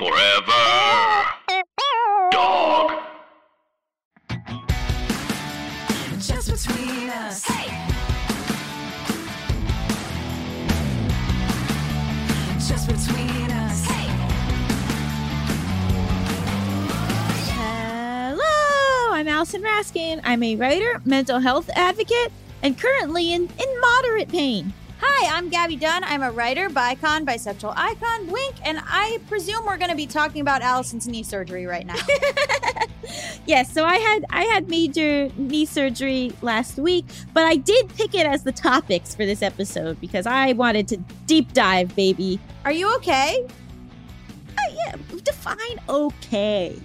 Forever. Dog. Just between us. Just between us. Hello, I'm Allison Raskin. I'm a writer, mental health advocate, and currently in, in moderate pain. Hi, I'm Gaby Dunn. I'm a writer, bicon, bisexual icon, wink, and I presume we're going to be talking about Allison's knee surgery right now. Yes, so I had I had major knee surgery last week, but I did pick it as the topics for this episode because I wanted to deep dive, baby. Are you okay? Uh, yeah, define okay.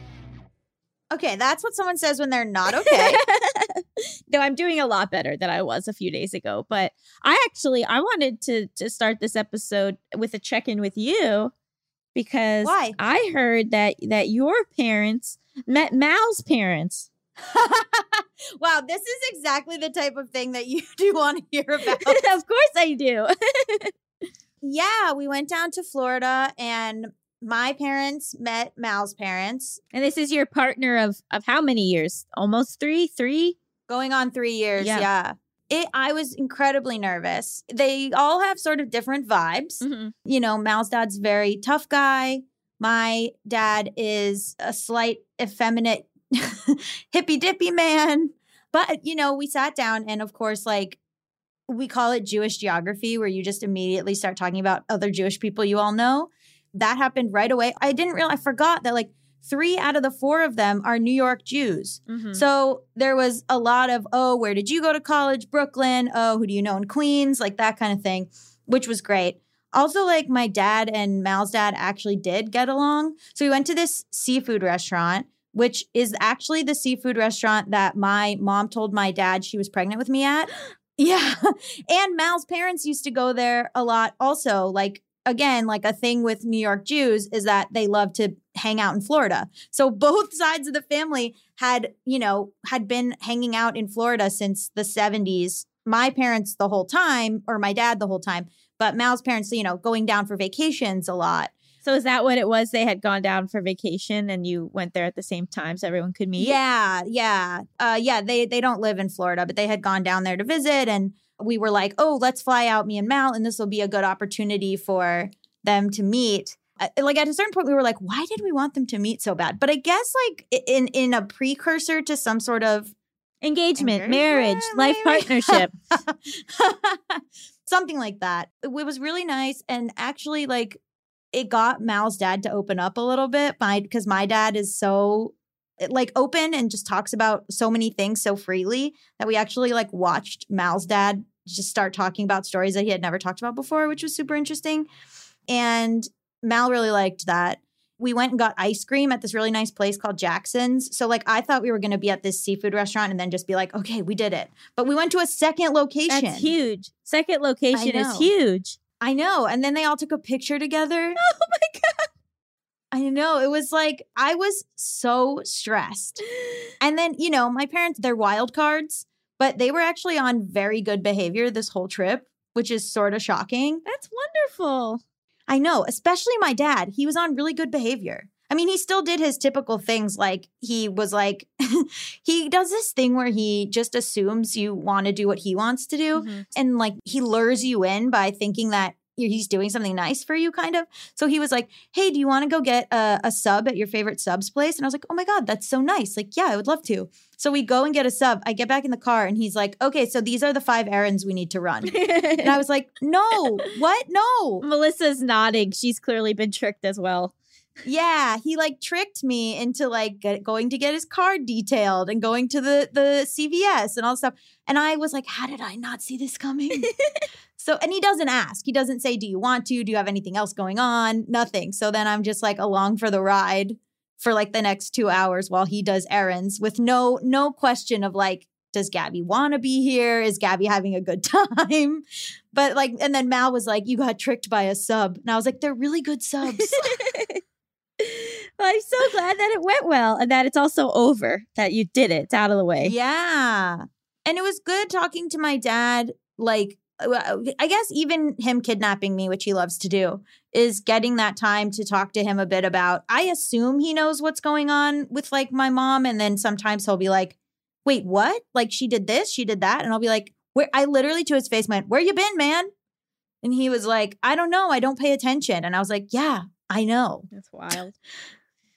Okay, that's what someone says when they're not okay. no, I'm doing a lot better than I was a few days ago. But I actually I wanted to to start this episode with a check in with you because Why? I heard that that your parents met Mal's parents. wow, this is exactly the type of thing that you do want to hear about. of course I do. yeah, we went down to Florida and my parents met Mal's parents and this is your partner of of how many years? Almost three, three. Going on three years. Yeah. Yeah. It, I was incredibly nervous. They all have sort of different vibes. Mhm. you know, Mal's dad's very tough guy. My dad is a slight effeminate hippy dippy man. But, you know, we sat down and of course, like we call it Jewish geography, where you just immediately start talking about other Jewish people you all know. That happened right away. I didn't realize I forgot that like three out of the four of them are New York Jews. Mhm. So there was a lot of, oh, where did you go to college? Brooklyn. Oh, who do you know in Queens? Like that kind of thing, which was great. Also, like my dad and Mal's dad actually did get along. So we went to this seafood restaurant, which is actually the seafood restaurant that my mom told my dad she was pregnant with me at. Yeah. And Mal's parents used to go there a lot also. Like, again, like a thing with New York Jews is that they love to hang out in Florida. So both sides of the family had, you know, had been hanging out in Florida since the 70s. My parents the whole time, or my dad the whole time, but Mal's parents, you know, going down for vacations a lot. So is that what it was? They had gone down for vacation and you went there at the same time so everyone could meet? Yeah, yeah. Uh yeah, they they don't live in Florida, but they had gone down there to visit and we were like, "Oh, let's fly out me and Mal and this will be a good opportunity for them to meet." Uh, like at a certain point we were like, "Why did we want them to meet so bad?" But I guess like in in a precursor to some sort of Engagement, Engagement, marriage, life maybe? partnership. something like that. It was really nice and actually like it got Mal's dad to open up a little bit my because my dad is so like open and just talks about so many things so freely that we actually like watched Mal's dad just start talking about stories that he had never talked about before, which was super interesting. And Mal really liked that. We went and got ice cream at this really nice place called Jackson's. So like I thought we were going to be at this seafood restaurant and then just be like, "Okay, we did it." But we went to a second location. That's huge. Second location is huge. I know. And then they all took a picture together. Oh my god. I know. It was like I was so stressed. And then, you know, my parents, they're wild cards, but they were actually on very good behavior this whole trip, which is sort of shocking. That's wonderful. I know, especially my dad. He was on really good behavior. I mean, he still did his typical things. Like, he was like, he does this thing where he just assumes you want to do what he wants to do. Mhm. And like, he lures you in by thinking that he's doing something nice for you, kind of. So he was like, hey, do you want to go get a, a sub at your favorite subs place? And I was like, oh my God, that's so nice. Like, yeah, I would love to. So we go and get a sub. I get back in the car and he's like, okay, so these are the five errands we need to run. And I was like, no, what? No. Melissa's nodding. She's clearly been tricked as well. Yeah, he like tricked me into like get, going to get his car detailed and going to the the CVS and all stuff. And I was like, how did I not see this coming? so, and he doesn't ask. He doesn't say, "Do you want to? Do you have anything else going on?" Nothing. So then I'm just like along for the ride for like the next 2 hours while he does errands with no no question of like does Gaby want to be here? Is Gaby having a good time? But like, and then Mal was like, You got tricked by a sub. And I was like, They're really good subs. Well, I'm so glad that it went well and that it's also over, that you did it. It's out of the way. Yeah. And it was good talking to my dad, like Uh, uh, I guess even him kidnapping me, which he loves to do, is getting that time to talk to him a bit about. I assume he knows what's going on with like my mom, and then sometimes he'll be like, "Wait, what? Like she did this, she did that," and I'll be like, "Where?" I literally to his face went, "Where you been, man?" And he was like, "I don't know. I don't pay attention." And I was like, "Yeah, I know." That's wild.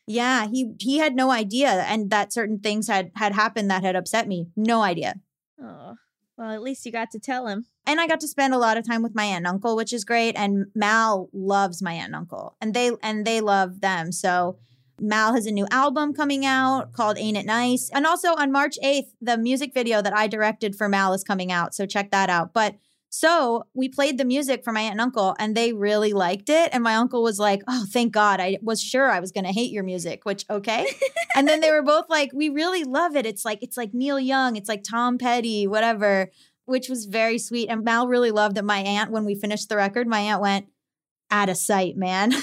Yeah, he he had no idea, and that certain things had had happened that had upset me. No idea. Oh, well, at least you got to tell him. And I got to spend a lot of time with my aunt and uncle, which is great. And Mal loves my aunt and uncle, and they and they love them. So Mal has a new album coming out called "Ain't It Nice," and also on March eighth, the music video that I directed for Mal is coming out. So check that out. But so we played the music for my aunt and uncle, and they really liked it. And my uncle was like, "Oh, thank God! I was sure I was going to hate your music." Which okay. and then they were both like, "We really love it. It's like it's like Neil Young. It's like Tom Petty, whatever." Which was very sweet. And Mal really loved that my aunt, when we finished the record, my aunt went, out of sight, man.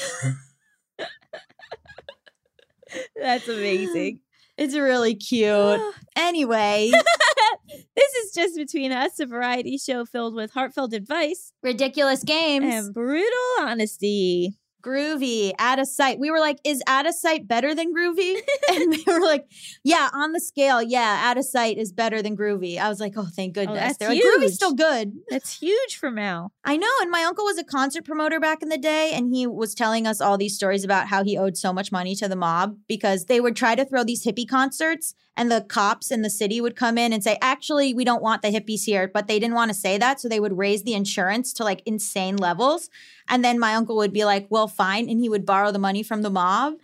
That's amazing. it's really cute. Anyway, this is just between us, a variety show filled with heartfelt advice ridiculous games. and brutal honesty. Groovy, out of sight. We were like, is out of sight better than groovy? and they were like, yeah, on the scale, yeah, out of sight is better than groovy. I was like, oh, thank oh, goodness. that's They're like, groovy's still good. That's huge for Mal. I know. And my uncle was a concert promoter back in the day, and he was telling us all these stories about how he owed so much money to the mob because they would try to throw these hippie concerts, and the cops in the city would come in and say, Actually, we don't want the hippies here. But they didn't want to say that. So they would raise the insurance to like insane levels. And then my uncle would be like, Well, fine. And he would borrow the money from the mob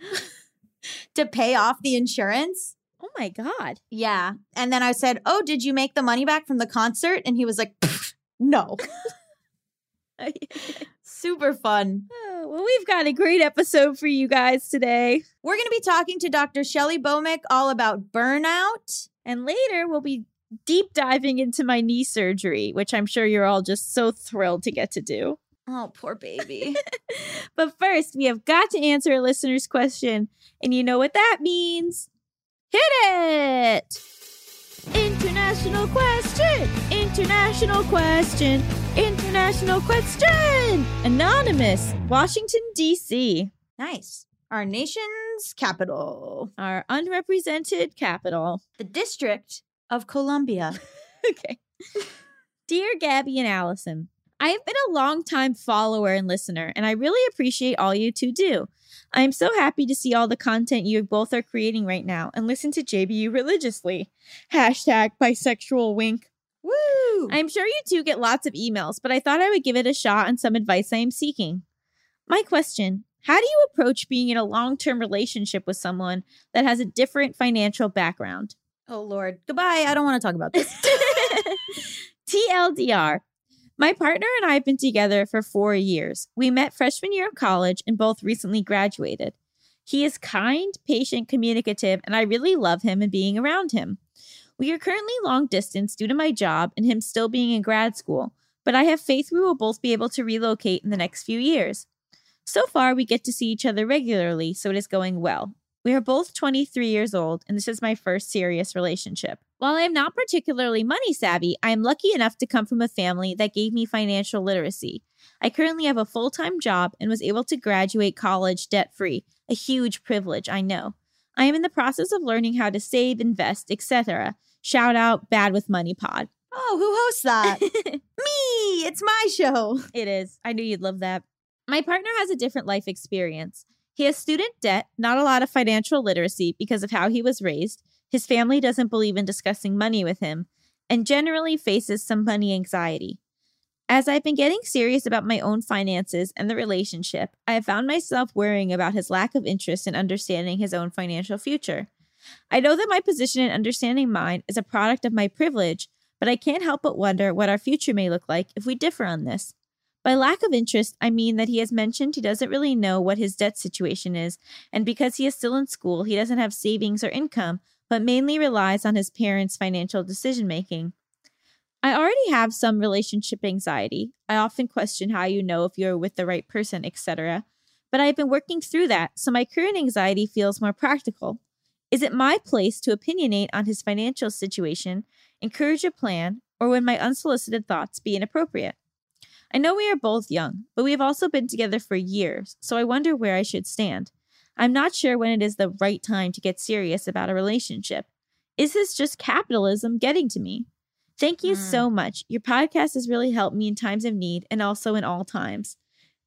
to pay off the insurance. Oh my God. Yeah. And then I said, Oh, did you make the money back from the concert? And he was like, No. Super fun. Oh, well, we've got a great episode for you guys today. We're going to be talking to Dr. Shelly Bhowmik all about burnout. And later, we'll be deep diving into my knee surgery, which I'm sure you're all just so thrilled to get to do. Oh, poor baby. But first, we have got to answer a listener's question. And you know what that means? Hit it! International question! International question! International question! Anonymous, Washington, D.C., nice. Our nation's capital, our unrepresented capital. the District of Columbia. okay. Dear Gaby and Allison, I have been a long-time follower and listener, and I really appreciate all you two do. I am so happy to see all the content you both are creating right now and listen to JBU religiously. Hashtag bisexual wink. Woo! I'm sure you two get lots of emails, but I thought I would give it a shot on some advice I am seeking. My question How do you approach being in a long term relationship with someone that has a different financial background? oh, Lord. Goodbye. I don't want to talk about this. TLDR. My partner and I have been together for four years. We met freshman year of college and both recently graduated. He is kind, patient, communicative, and I really love him and being around him. We are currently long distance due to my job and him still being in grad school, but I have faith we will both be able to relocate in the next few years. So far, we get to see each other regularly, so it is going well. We are both 23 years old, and this is my first serious relationship. While I am not particularly money savvy, I am lucky enough to come from a family that gave me financial literacy. I currently have a full time job and was able to graduate college debt free, a huge privilege, I know. I am in the process of learning how to save, invest, etc. Shout out Bad with Money Pod. oh, who hosts that? Me. It's my show. It is. I knew you'd love that. My partner has a different life experience. He has student debt, not a lot of financial literacy because of how he was raised. His family doesn't believe in discussing money with him and generally faces some money anxiety. As I've been getting serious about my own finances and the relationship, I have found myself worrying about his lack of interest in understanding his own financial future. I know that my position in understanding mine is a product of my privilege, but I can't help but wonder what our future may look like if we differ on this. By lack of interest, I mean that he has mentioned he doesn't really know what his debt situation is, and because he is still in school, he doesn't have savings or income, but mainly relies on his parents' financial decision making. I already have some relationship anxiety. I often question how you know if you're with the right person, etc. But I've been working through that, so my current anxiety feels more practical. Is it my place to opinionate on his financial situation, encourage a plan, or would my unsolicited thoughts be inappropriate? I know we are both young, but we have also been together for years, so I wonder where I should stand. I'm not sure when it is the right time to get serious about a relationship. Is this just capitalism getting to me? Thank you Mm. so much. Your podcast has really helped me in times of need and also in all times.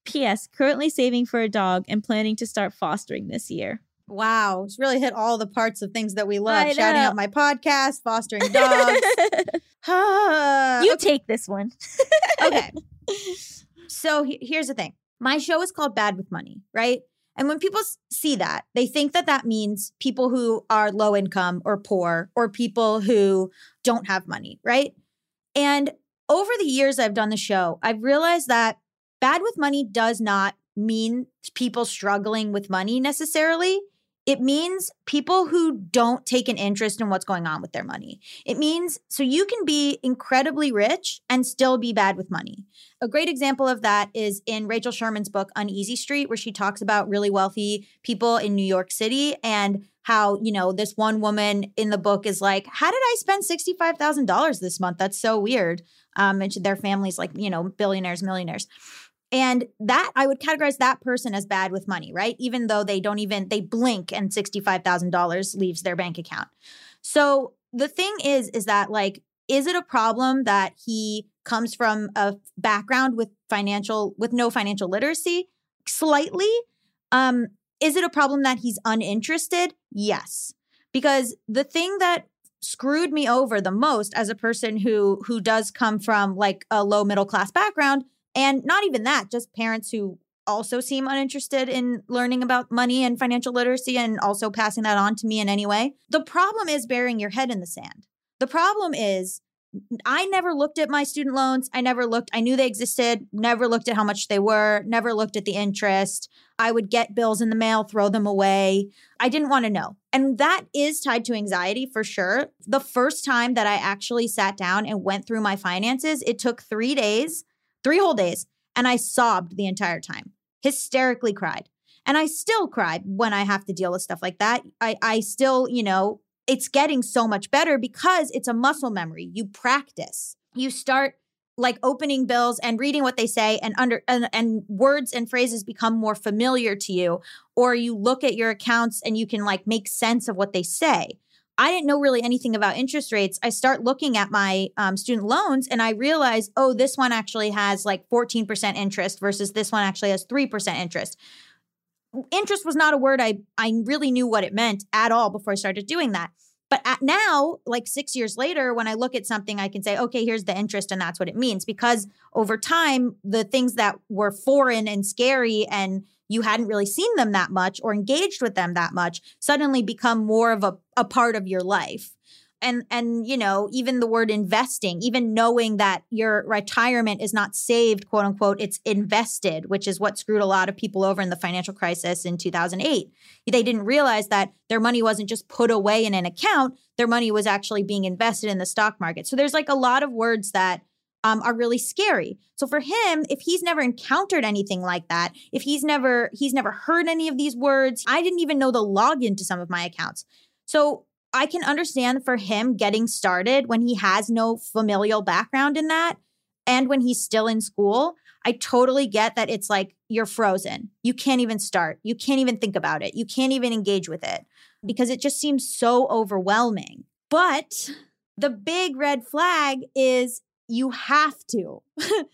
P.S. Currently saving for a dog and planning to start fostering this year. Wow, it's really hit all the parts of things that we love. Shouting out my podcast, fostering dogs. You okay. take this one. okay. So he- here's the thing. My show is called Bad with Money, right? And when people see that, they think that that means people who are low income or poor or people who don't have money, right? And over the years I've done the show, I've realized that bad with money does not mean people struggling with money necessarily. It means people who don't take an interest in what's going on with their money. It means so you can be incredibly rich and still be bad with money. A great example of that is in Rachel Sherman's book Uneasy Street, where she talks about really wealthy people in New York City and how, you know, this one woman in the book is like, How did I spend $65,000 this month? That's so weird. Um, and their family's like, you know, billionaires, millionaires. And that I would categorize that person as bad with money, right? Even though they don't even, they blink and $65,000 leaves their bank account. So the thing is, is that like, is it a problem that he comes from a background with financial, with no financial literacy? Slightly. Um, is it a problem that he's uninterested? Yes. Because the thing that screwed me over the most as a person who who does come from like a low middle class background and not even that just parents who also seem uninterested in learning about money and financial literacy and also passing that on to me in any way. The problem is burying your head in the sand. The problem is I never looked at my student loans. I never looked, I knew they existed, never looked at how much they were, never looked at the interest. I would get bills in the mail, throw them away. I didn't want to know. And that is tied to anxiety for sure. The first time that I actually sat down and went through my finances, it took three days, three whole days, and I sobbed the entire time, hysterically cried. And I still cry when I have to deal with stuff like that. I, I still, you know, it's getting so much better because it's a muscle memory. You practice. You start like opening bills and reading what they say and under and, and words and phrases become more familiar to you or you look at your accounts and you can like make sense of what they say i didn't know really anything about interest rates i start looking at my um, student loans and i realize oh this one actually has like 14% interest versus this one actually has 3% interest interest was not a word i i really knew what it meant at all before i started doing that but at now, like six years later, when I look at something, I can say, okay, here's the interest, and that's what it means. Because over time, the things that were foreign and scary and you hadn't really seen them that much or engaged with them that much suddenly become more of a, a part of your life. And and you know, even the word investing, even knowing that your retirement is not saved, quote unquote, it's invested, which is what screwed a lot of people over in the financial crisis in 2008 they didn't realize that their money wasn't just put away in an account their money was actually being invested in the stock market so there's like a lot of words that um, are really scary so for him if he's never encountered anything like that if he's never he's never heard any of these words i didn't even know the login to some of my accounts so i can understand for him getting started when he has no familial background in that and when he's still in school I totally get that it's like you're frozen. You can't even start. You can't even think about it. You can't even engage with it because it just seems so overwhelming. But the big red flag is you have to.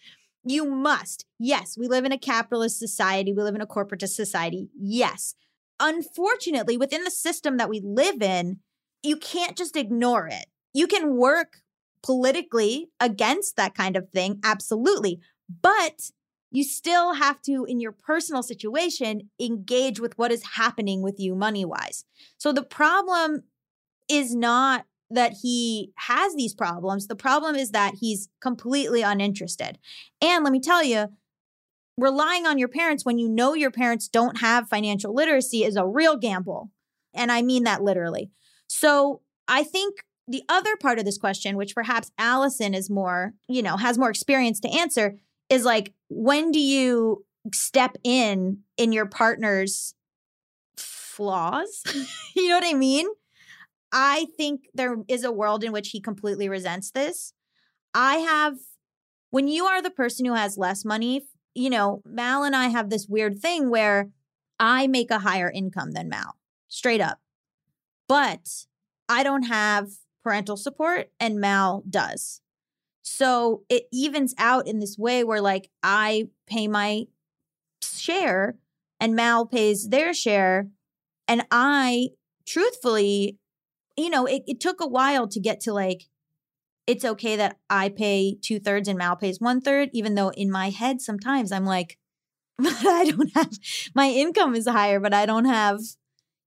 you must. Yes, we live in a capitalist society. We live in a corporatist society. Yes. Unfortunately, within the system that we live in, you can't just ignore it. You can work politically against that kind of thing, absolutely. But you still have to, in your personal situation, engage with what is happening with you money wise. So the problem is not that he has these problems. The problem is that he's completely uninterested. And let me tell you, relying on your parents when you know your parents don't have financial literacy is a real gamble. And I mean that literally. So I think the other part of this question, which perhaps Allison is more, you know, has more experience to answer, is like, when do you step in in your partner's flaws? you know what I mean? I think there is a world in which he completely resents this. I have when you are the person who has less money, you know, Mal and I have this weird thing where I make a higher income than Mal, straight up. But I don't have parental support and Mal does. So it evens out in this way where like I pay my share and Mal pays their share. And I truthfully, you know, it, it took a while to get to like, it's okay that I pay two thirds and Mal pays one third, even though in my head sometimes I'm like, but I don't have my income is higher, but I don't have,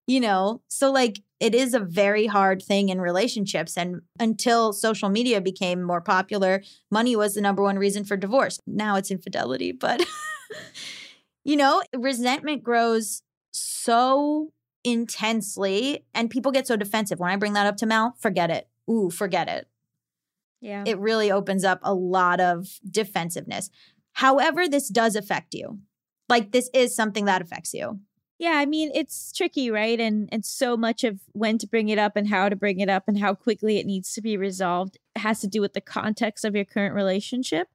you know, so like it is a very hard thing in relationships. And until social media became more popular, money was the number one reason for divorce. Now it's infidelity, but you know, resentment grows so intensely and people get so defensive. When I bring that up to Mal, forget it. Ooh, forget it. Yeah. It really opens up a lot of defensiveness. However, this does affect you. Like this is something that affects you. Yeah, I mean it's tricky, right? And and so much of when to bring it up and how to bring it up and how quickly it needs to be resolved has to do with the context of your current relationship.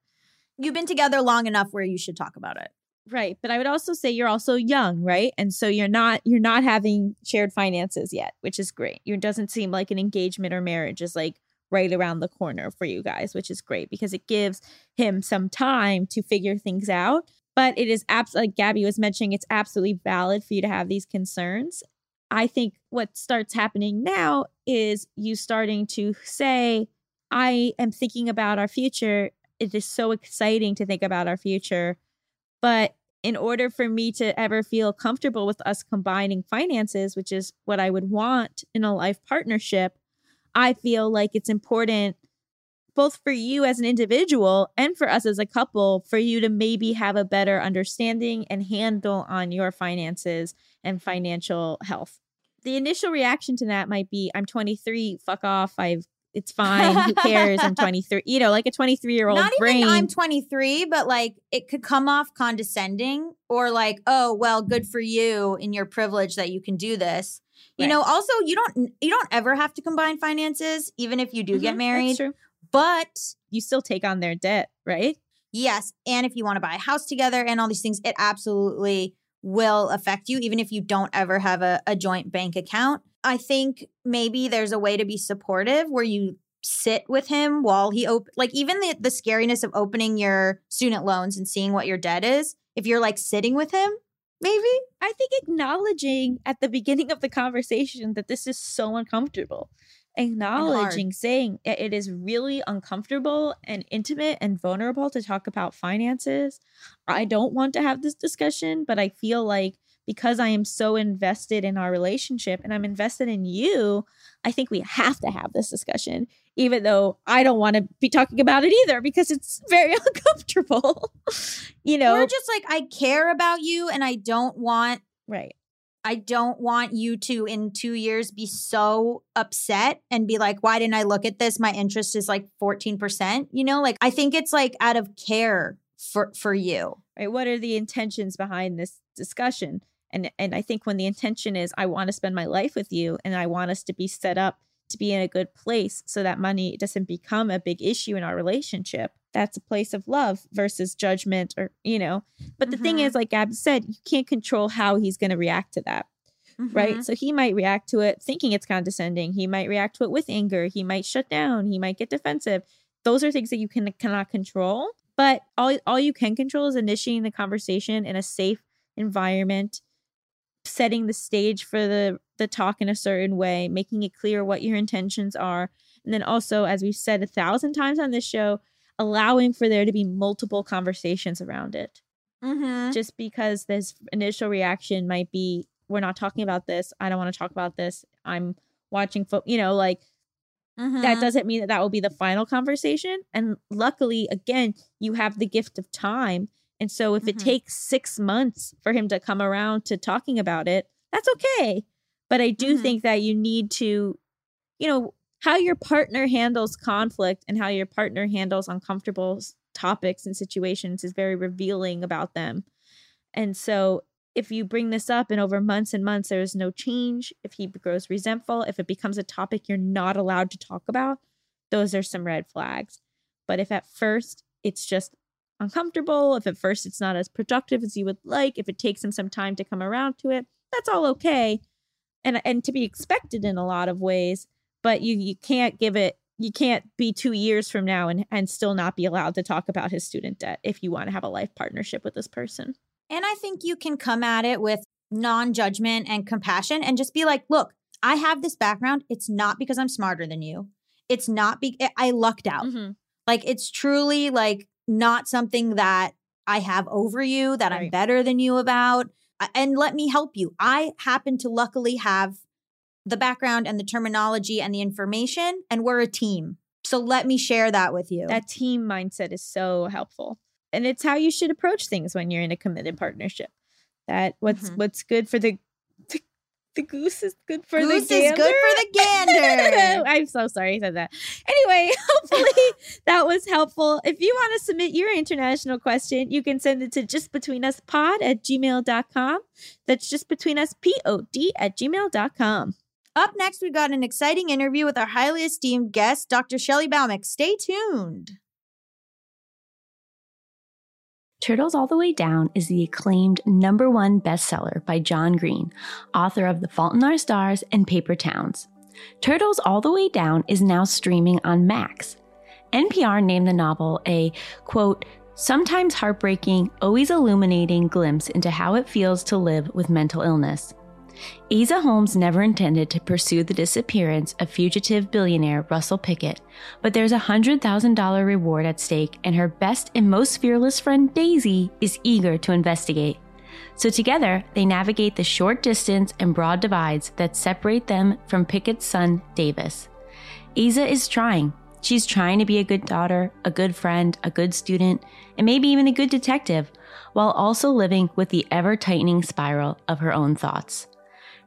You've been together long enough where you should talk about it. Right, but I would also say you're also young, right? And so you're not you're not having shared finances yet, which is great. It doesn't seem like an engagement or marriage is like right around the corner for you guys, which is great because it gives him some time to figure things out. But it is absolutely like Gaby was mentioning, it's absolutely valid for you to have these concerns. I think what starts happening now is you starting to say, I am thinking about our future. It is so exciting to think about our future. But in order for me to ever feel comfortable with us combining finances, which is what I would want in a life partnership, I feel like it's important both for you as an individual and for us as a couple for you to maybe have a better understanding and handle on your finances and financial health. The initial reaction to that might be I'm 23, fuck off, I've it's fine, who cares? I'm 23. You know, like a 23 year old Not brain. even I'm 23, but like it could come off condescending or like, oh, well, good for you in your privilege that you can do this. You Right. know, also you don't you don't ever have to combine finances, even if you do Mhm, get that's married. true. But You still take on their debt, right? yes, and if you want to buy a house together and all these things, it absolutely will affect you, even if you don't ever have a, a joint bank account. I think maybe there's a way to be supportive where you sit with him while he op- like even the the scariness of opening your student loans and seeing what your debt is. If you're like sitting with him, maybe I think acknowledging at the beginning of the conversation that this is so uncomfortable, acknowledging, saying it is really uncomfortable and intimate and vulnerable to talk about finances. I don't want to have this discussion, but I feel like because I am so invested in our relationship and I'm invested in you, I think we have to have this discussion, even though I don't want to be talking about it either because it's very uncomfortable. you know, we're just like I care about you and I don't want right. I don't want you to in 2 years be so upset and be like why didn't I look at this my interest is like 14%, you know? Like I think it's like out of care for for you. right what are the intentions behind this discussion and and i think when the intention is i want to spend my life with you and i want us to be set up to be in a good place so that money doesn't become a big issue in our relationship that's a place of love versus judgment or you know but the thing Mhm. is like gab said you can't control how he's going to react to that right? So he might react to it thinking it's condescending. He might react to it with anger. He might shut down. He might get defensive. Those are things that you can cannot control. But all all you can control is initiating the conversation in a safe environment, setting the stage for the the talk in a certain way, making it clear what your intentions are, and then also, as we've said a thousand times on this show, allowing for there to be multiple conversations around it Mhm. just because this initial reaction might be we're not talking about this i don't want to talk about this i'm watching fo-, you know like that Mhm. doesn't mean that that will be the final conversation and luckily again you have the gift of time and so if it Mhm. takes 6 months for him to come around to talking about it that's okay but i do Mhm. think that you need to you know how your partner handles conflict and how your partner handles uncomfortable topics and situations is very revealing about them and so if you bring this up and over months and months there is no change, if he grows resentful, if it becomes a topic you're not allowed to talk about, those are some red flags. But if at first it's just uncomfortable, if at first it's not as productive as you would like, if it takes him some time to come around to it, that's all okay. And and to be expected in a lot of ways, but you you can't give it you can't be 2 years from now and and still not be allowed to talk about his student debt if you want to have a life partnership with this person. And I think you can come at it with non judgment and compassion and just be like, look, I have this background. It's not because I'm smarter than you. It's not be I lucked out. Mhm. Like it's truly like not something that I have over you that I'm better than you about. And let me help you. I happen to luckily have the background and the terminology and the information, and we're a team. So let me share that with you. That team mindset is so helpful. And it's how you should approach things when you're in a committed partnership. That what's Mhm. what's good for the, the goose is good for Goose the is gander. good for the gander. I'm so sorry I said that. Anyway, hopefully that was helpful. If you want to submit your international question, you can send it to justbetweenuspod at gmail.com. That's justbetweenuspod at gmail.com. Up next, we've got an exciting interview with our highly esteemed guest, Dr. Shelly Bhowmik. Stay tuned. Turtles All the Way Down is the acclaimed number one bestseller by John Green, author of The Fault in Our Stars and Paper Towns. Turtles All the Way Down is now streaming on Max. NPR named the novel a, quote, sometimes heartbreaking, always illuminating glimpse into how it feels to live with mental illness. Aza Holmes never intended to pursue the disappearance of fugitive billionaire Russell Pickett, but there's a $100,000 reward at stake, and her best and most fearless friend Daisy is eager to investigate. So together, they navigate the short distance and broad divides that separate them from Pickett's son, Davis. Aza is trying. She's trying to be a good daughter, a good friend, a good student, and maybe even a good detective, while also living with the ever tightening spiral of her own thoughts.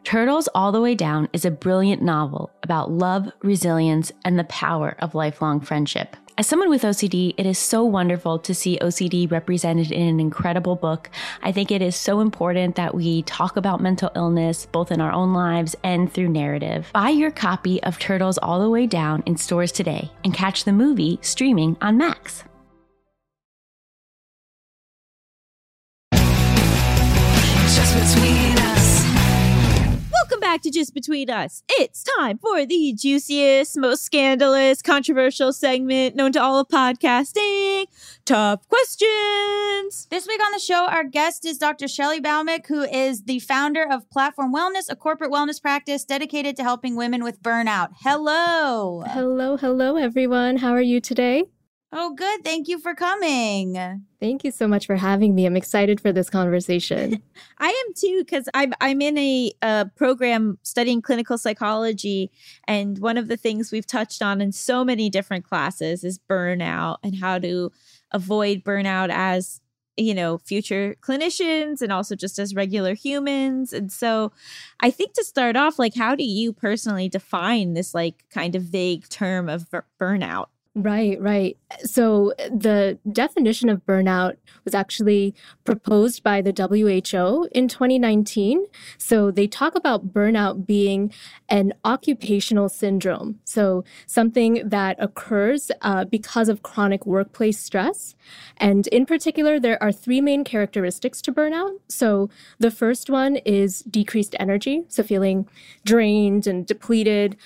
Turtles All the Way Down is a brilliant novel about love, resilience, and the power of lifelong friendship. As someone with OCD, it is so wonderful to see OCD represented in an incredible book. I think it is so important that we talk about mental illness both in our own lives and through narrative. Buy your copy of Turtles All the Way Down in stores today and catch the movie streaming on Max. Welcome back to Just Between Us. It's time for the juiciest, most scandalous, controversial segment known to all of podcasting. Tough questions. This week on the show, our guest is Dr. Shelly Bhowmik, who is the founder of Platform Wellness, a corporate wellness practice dedicated to helping women with burnout. Hello. Hello, hello, everyone. How are you today? Oh, good. Thank you for coming. Thank you so much for having me. I'm excited for this conversation. I am too because I'm I'm in a, uh program studying clinical psychology, and one of the things we've touched on in so many different classes is burnout and how to avoid burnout as you know future clinicians and also just as regular humans. And so, I think to start off, like, how do you personally define this like kind of vague term of bur- burnout? Right, right. So, the definition of burnout was actually proposed by the WHO in 2019. So, they talk about burnout being an occupational syndrome. So, something that occurs uh, because of chronic workplace stress. And in particular, there are three main characteristics to burnout. So, the first one is decreased energy, so feeling drained and depleted.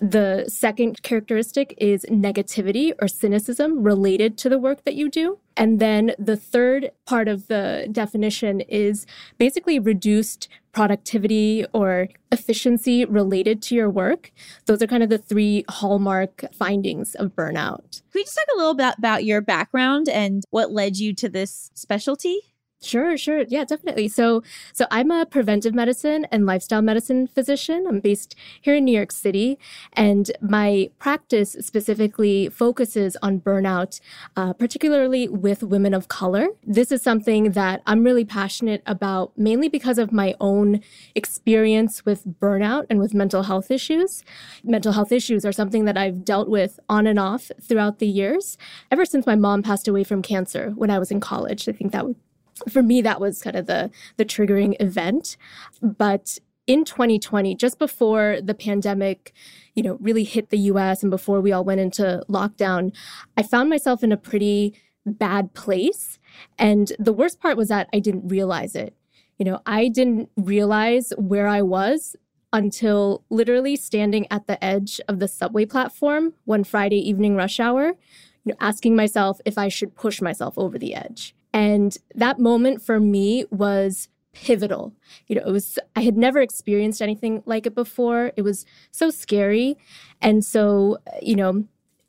The second characteristic is negativity or cynicism related to the work that you do. And then the third part of the definition is basically reduced productivity or efficiency related to your work. Those are kind of the three hallmark findings of burnout. Can we just talk a little bit about your background and what led you to this specialty? Sure, sure. Yeah, definitely. So, so I'm a preventive medicine and lifestyle medicine physician. I'm based here in New York City, and my practice specifically focuses on burnout, uh, particularly with women of color. This is something that I'm really passionate about, mainly because of my own experience with burnout and with mental health issues. Mental health issues are something that I've dealt with on and off throughout the years, ever since my mom passed away from cancer when I was in college. I think that would for me that was kind of the the triggering event but in 2020 just before the pandemic you know really hit the US and before we all went into lockdown I found myself in a pretty bad place. And the worst part was that I didn't realize it. You know, I didn't realize where I was until literally standing at the edge of the subway platform one Friday evening rush hour, you know, asking myself if I should push myself over the edge. And that moment for me was pivotal. You know, it was, I had never experienced anything like it before. It was so scary. And so, you know,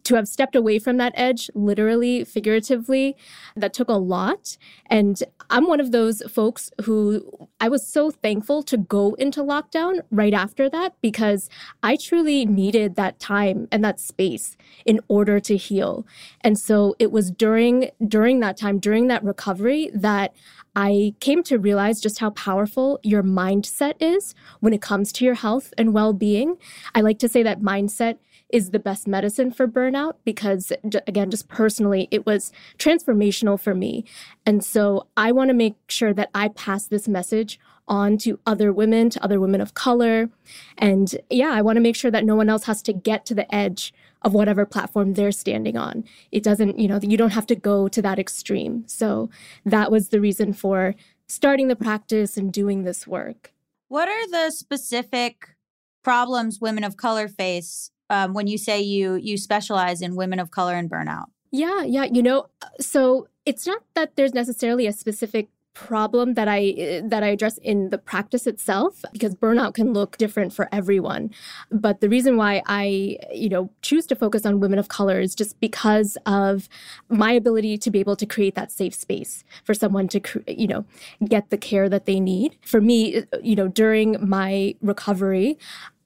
to have stepped away from that edge, literally, figuratively, that took a lot. And I'm one of those folks who I was so thankful to go into lockdown right after that because I truly needed that time and that space in order to heal. And so it was during during that time, during that recovery that I came to realize just how powerful your mindset is when it comes to your health and well-being. I like to say that mindset is the best medicine for burnout because, again, just personally, it was transformational for me. And so I want to make sure that I pass this message on to other women, to other women of color. And yeah, I want to make sure that no one else has to get to the edge of whatever platform they're standing on. It doesn't, you know, you don't have to go to that extreme. So that was the reason for starting the practice and doing this work. What are the specific problems women of color face um, when you say you you specialize in women of color and burnout? Yeah, yeah. You know, so it's not that there's necessarily a specific problem that I that I address in the practice itself because burnout can look different for everyone. But the reason why I, you know, choose to focus on women of color is just because of my ability to be able to create that safe space for someone to, you know, get the care that they need. For me, you know, during my recovery,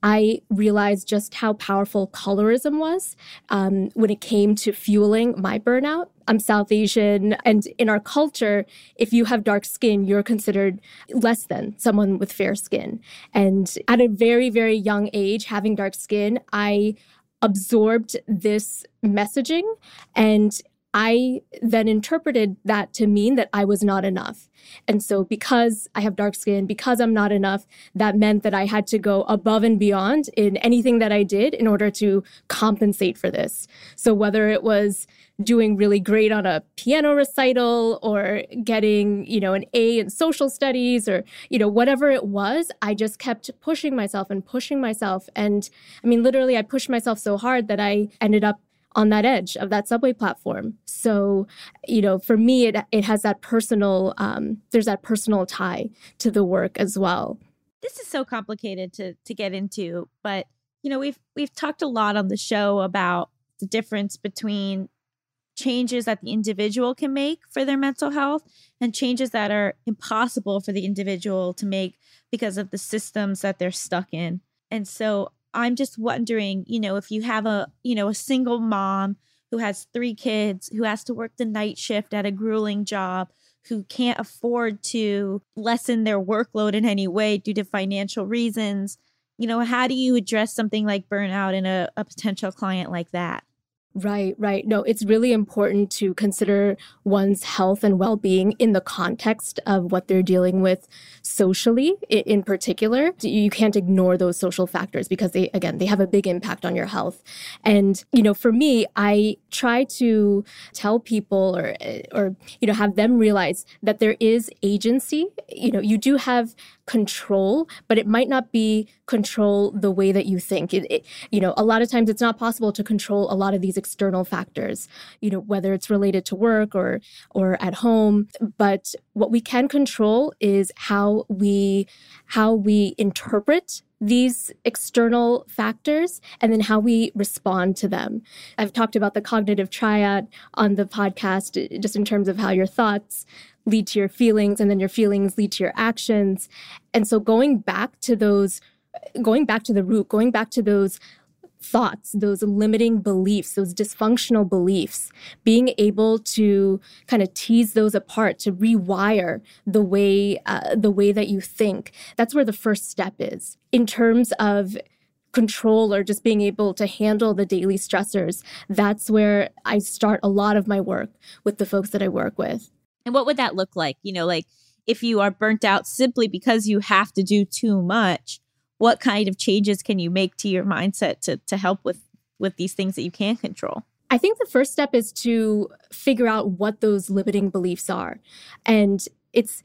I realized just how powerful colorism was um, when it came to fueling my burnout. I'm South Asian, and in our culture, if you have dark skin, you're considered less than someone with fair skin. And at a very, very young age, having dark skin, I absorbed this messaging and I then interpreted that to mean that I was not enough. And so, because I have dark skin, because I'm not enough, that meant that I had to go above and beyond in anything that I did in order to compensate for this. So, whether it was doing really great on a piano recital or getting, you know, an A in social studies or, you know, whatever it was, I just kept pushing myself and pushing myself. And I mean, literally, I pushed myself so hard that I ended up on that edge of that subway platform. So, you know, for me, it it has that personal. Um, there's that personal tie to the work as well. This is so complicated to to get into, but you know, we've we've talked a lot on the show about the difference between changes that the individual can make for their mental health and changes that are impossible for the individual to make because of the systems that they're stuck in. And so I'm just wondering, you know, if you have a, you know, a single mom who has three kids, who has to work the night shift at a grueling job, who can't afford to lessen their workload in any way due to financial reasons, you know, how do you address something like burnout in a, a potential client like that? Right, right. No, it's really important to consider one's health and well being in the context of what they're dealing with socially, in particular. You can't ignore those social factors because they, again, they have a big impact on your health. And, you know, for me, I try to tell people or, eh, or, you know, have them realize that there is agency. You know, you do have control, but it might not be control the way that you think. It, it, you know, a lot of times it's not possible to control a lot of these external factors, you know, whether it's related to work or or at home. But what we can control is how we how we interpret these external factors and then how we respond to them. I've talked about the cognitive triad on the podcast, just in terms of how your thoughts lead to your feelings and then your feelings lead to your actions. And so going back to those, going back to the root, going back to those thoughts, those limiting beliefs, those dysfunctional beliefs, being able to kind of tease those apart, to rewire the way uh, the way that you think. That's where the first step is in terms of control or just being able to handle the daily stressors. That's where I start a lot of my work with the folks that I work with. And what would that look like? You know, like if you are burnt out simply because you have to do too much, what kind of changes can you make to your mindset to to help with with these things that you can't control? I think the first step is to figure out what those limiting beliefs are. And it's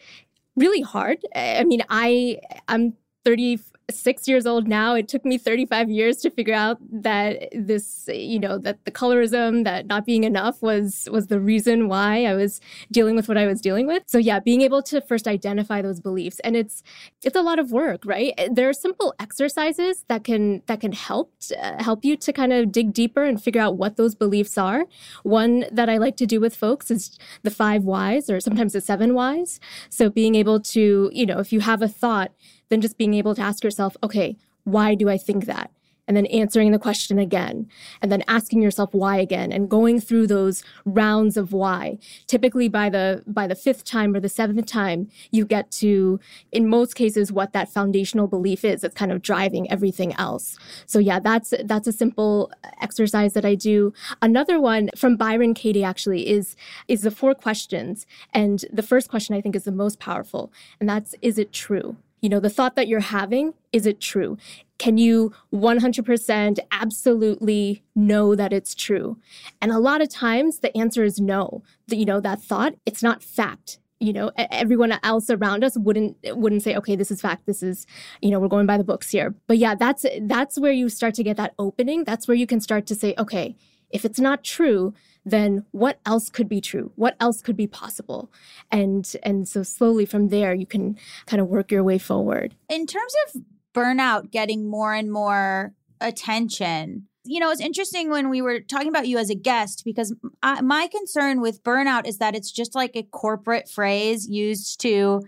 really hard. I mean, I I'm 30 six years old now. It took me 35 years to figure out that this, you know, that the colorism, that not being enough was was the reason why I was dealing with what I was dealing with. So yeah, being able to first identify those beliefs, and it's it's a lot of work, right? There are simple exercises that can that can help uh, help you to kind of dig deeper and figure out what those beliefs are. One that I like to do with folks is the five whys, or sometimes the seven whys. So being able to, you know, if you have a thought then just being able to ask yourself, okay, why do I think that? And then answering the question again, and then asking yourself why again, and going through those rounds of why. Typically, by the by the fifth time or the seventh time, you get to, in most cases, what that foundational belief is. That's kind of driving everything else. So yeah, that's that's a simple exercise that I do. Another one from Byron Katie actually is is the four questions, and the first question I think is the most powerful, and that's is it true? You know, the thought that you're having, is it true? Can you 100% absolutely know that it's true? And a lot of times the answer is no. You know, that thought, it's not fact. You know, everyone else around us wouldn't wouldn't say, okay, this is fact. This is, you know, we're going by the books here. But yeah, that's that's where you start to get that opening. That's where you can start to say, okay, if it's not true, then what else could be true? What else could be possible? And and so slowly from there you can kind of work your way forward. In terms of burnout getting more and more attention, you know, it's interesting when we were talking about you as a guest because I, my concern with burnout is that it's just like a corporate phrase used to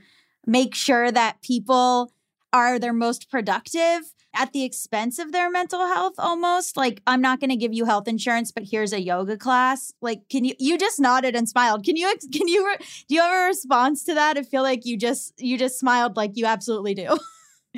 make sure that people are their most productive at the expense of their mental health almost like i'm not going to give you health insurance but here's a yoga class like can you you just nodded and smiled can you can you do you have a response to that i feel like you just you just smiled like you absolutely do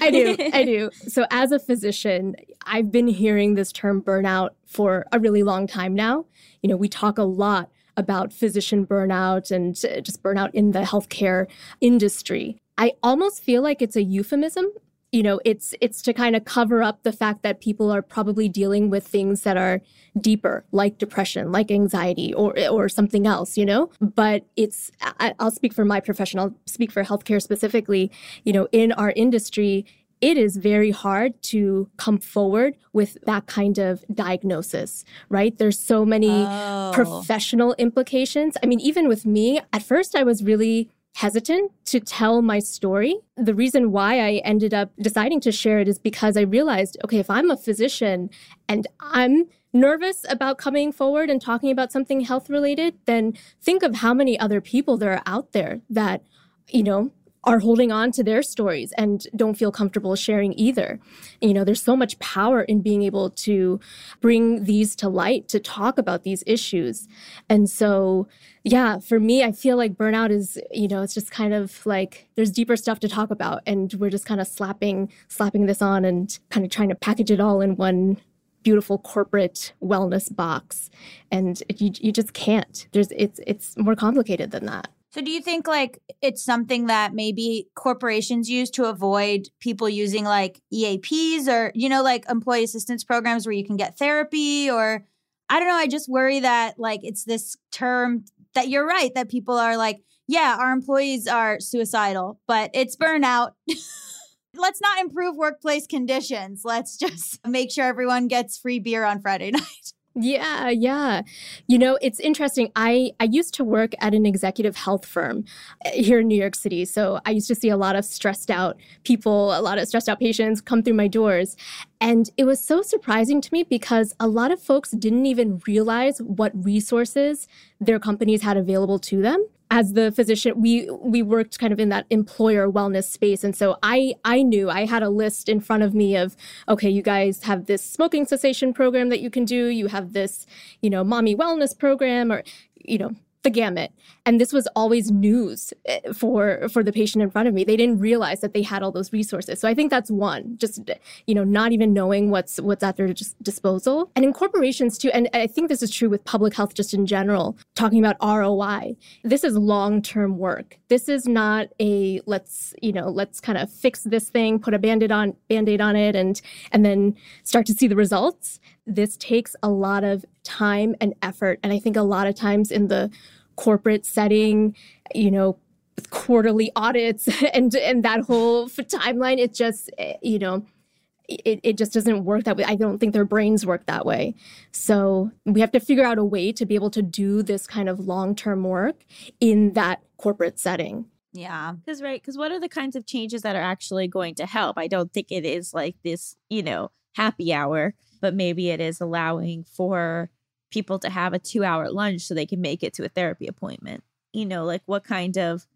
I do. I do. So, as a physician, I've been hearing this term burnout for a really long time now. You know, we talk a lot about physician burnout and uh, just burnout in the healthcare industry. I almost feel like it's a euphemism you know it's it's to kind of cover up the fact that people are probably dealing with things that are deeper like depression like anxiety or or something else you know but it's I, i'll speak for my profession i'll speak for healthcare specifically you know in our industry it is very hard to come forward with that kind of diagnosis, right? There's so many Oh. professional implications. I mean, even with me, at first I was really hesitant to tell my story. The reason why I ended up deciding to share it is because I realized okay, if I'm a physician and I'm nervous about coming forward and talking about something health related, then think of how many other people there are out there that, you know, are holding on to their stories and don't feel comfortable sharing either. You know, there's so much power in being able to bring these to light, to talk about these issues. And so, yeah, for me, I feel like burnout is, you know, it's just kind of like there's deeper stuff to talk about and we're just kind of slapping slapping this on and kind of trying to package it all in one beautiful corporate wellness box and you, you just can't there's it's it's more complicated than that So do you think like it's something that maybe corporations use to avoid people using like EAPs or you know like employee assistance programs where you can get therapy or I don't know, I just worry that like it's this term that you're right that people are like, yeah, our employees are suicidal, but it's burnout. Let's not improve workplace conditions. Let's just make sure everyone gets free beer on Friday night. Yeah, yeah. You know, it's interesting. I I used to work at an executive health firm uh, here in New York City. So I used to see a lot of stressed out people, a lot of stressed out patients come through my doors. And it was so surprising to me because a lot of folks didn't even realize what resources their companies had available to them as the physician we we worked kind of in that employer wellness space. And so i i knew i had a list in front of me of okay you guys have this smoking cessation program that you can do. You have this you know mommy wellness program or you know the gamut. And this was always news eh, for for the patient in front of me. They didn't realize that they had all those resources. So i think that's one just you know not even knowing what's what's at their dis- disposal. And in corporations too and i think this is true with public health just in general talking about roi this is long-term work. This is not a let's you know let's kind of fix this thing put a band-aid on band-aid on it and and then start to see the results this takes a lot of time and effort. And I think a lot of times in the corporate setting, you know, quarterly audits and and that whole timeline, it just eh, you know, it, it just doesn't work that way. I don't think their brains work that way. So we have to figure out a way to be able to do this kind of long term work in that corporate setting. Yeah. Because, right, because what are the kinds of changes that are actually going to help? I don't think it is like this, you know, happy hour, but maybe it is allowing for people to have a two hour lunch so they can make it to a therapy appointment. You know, like what kind of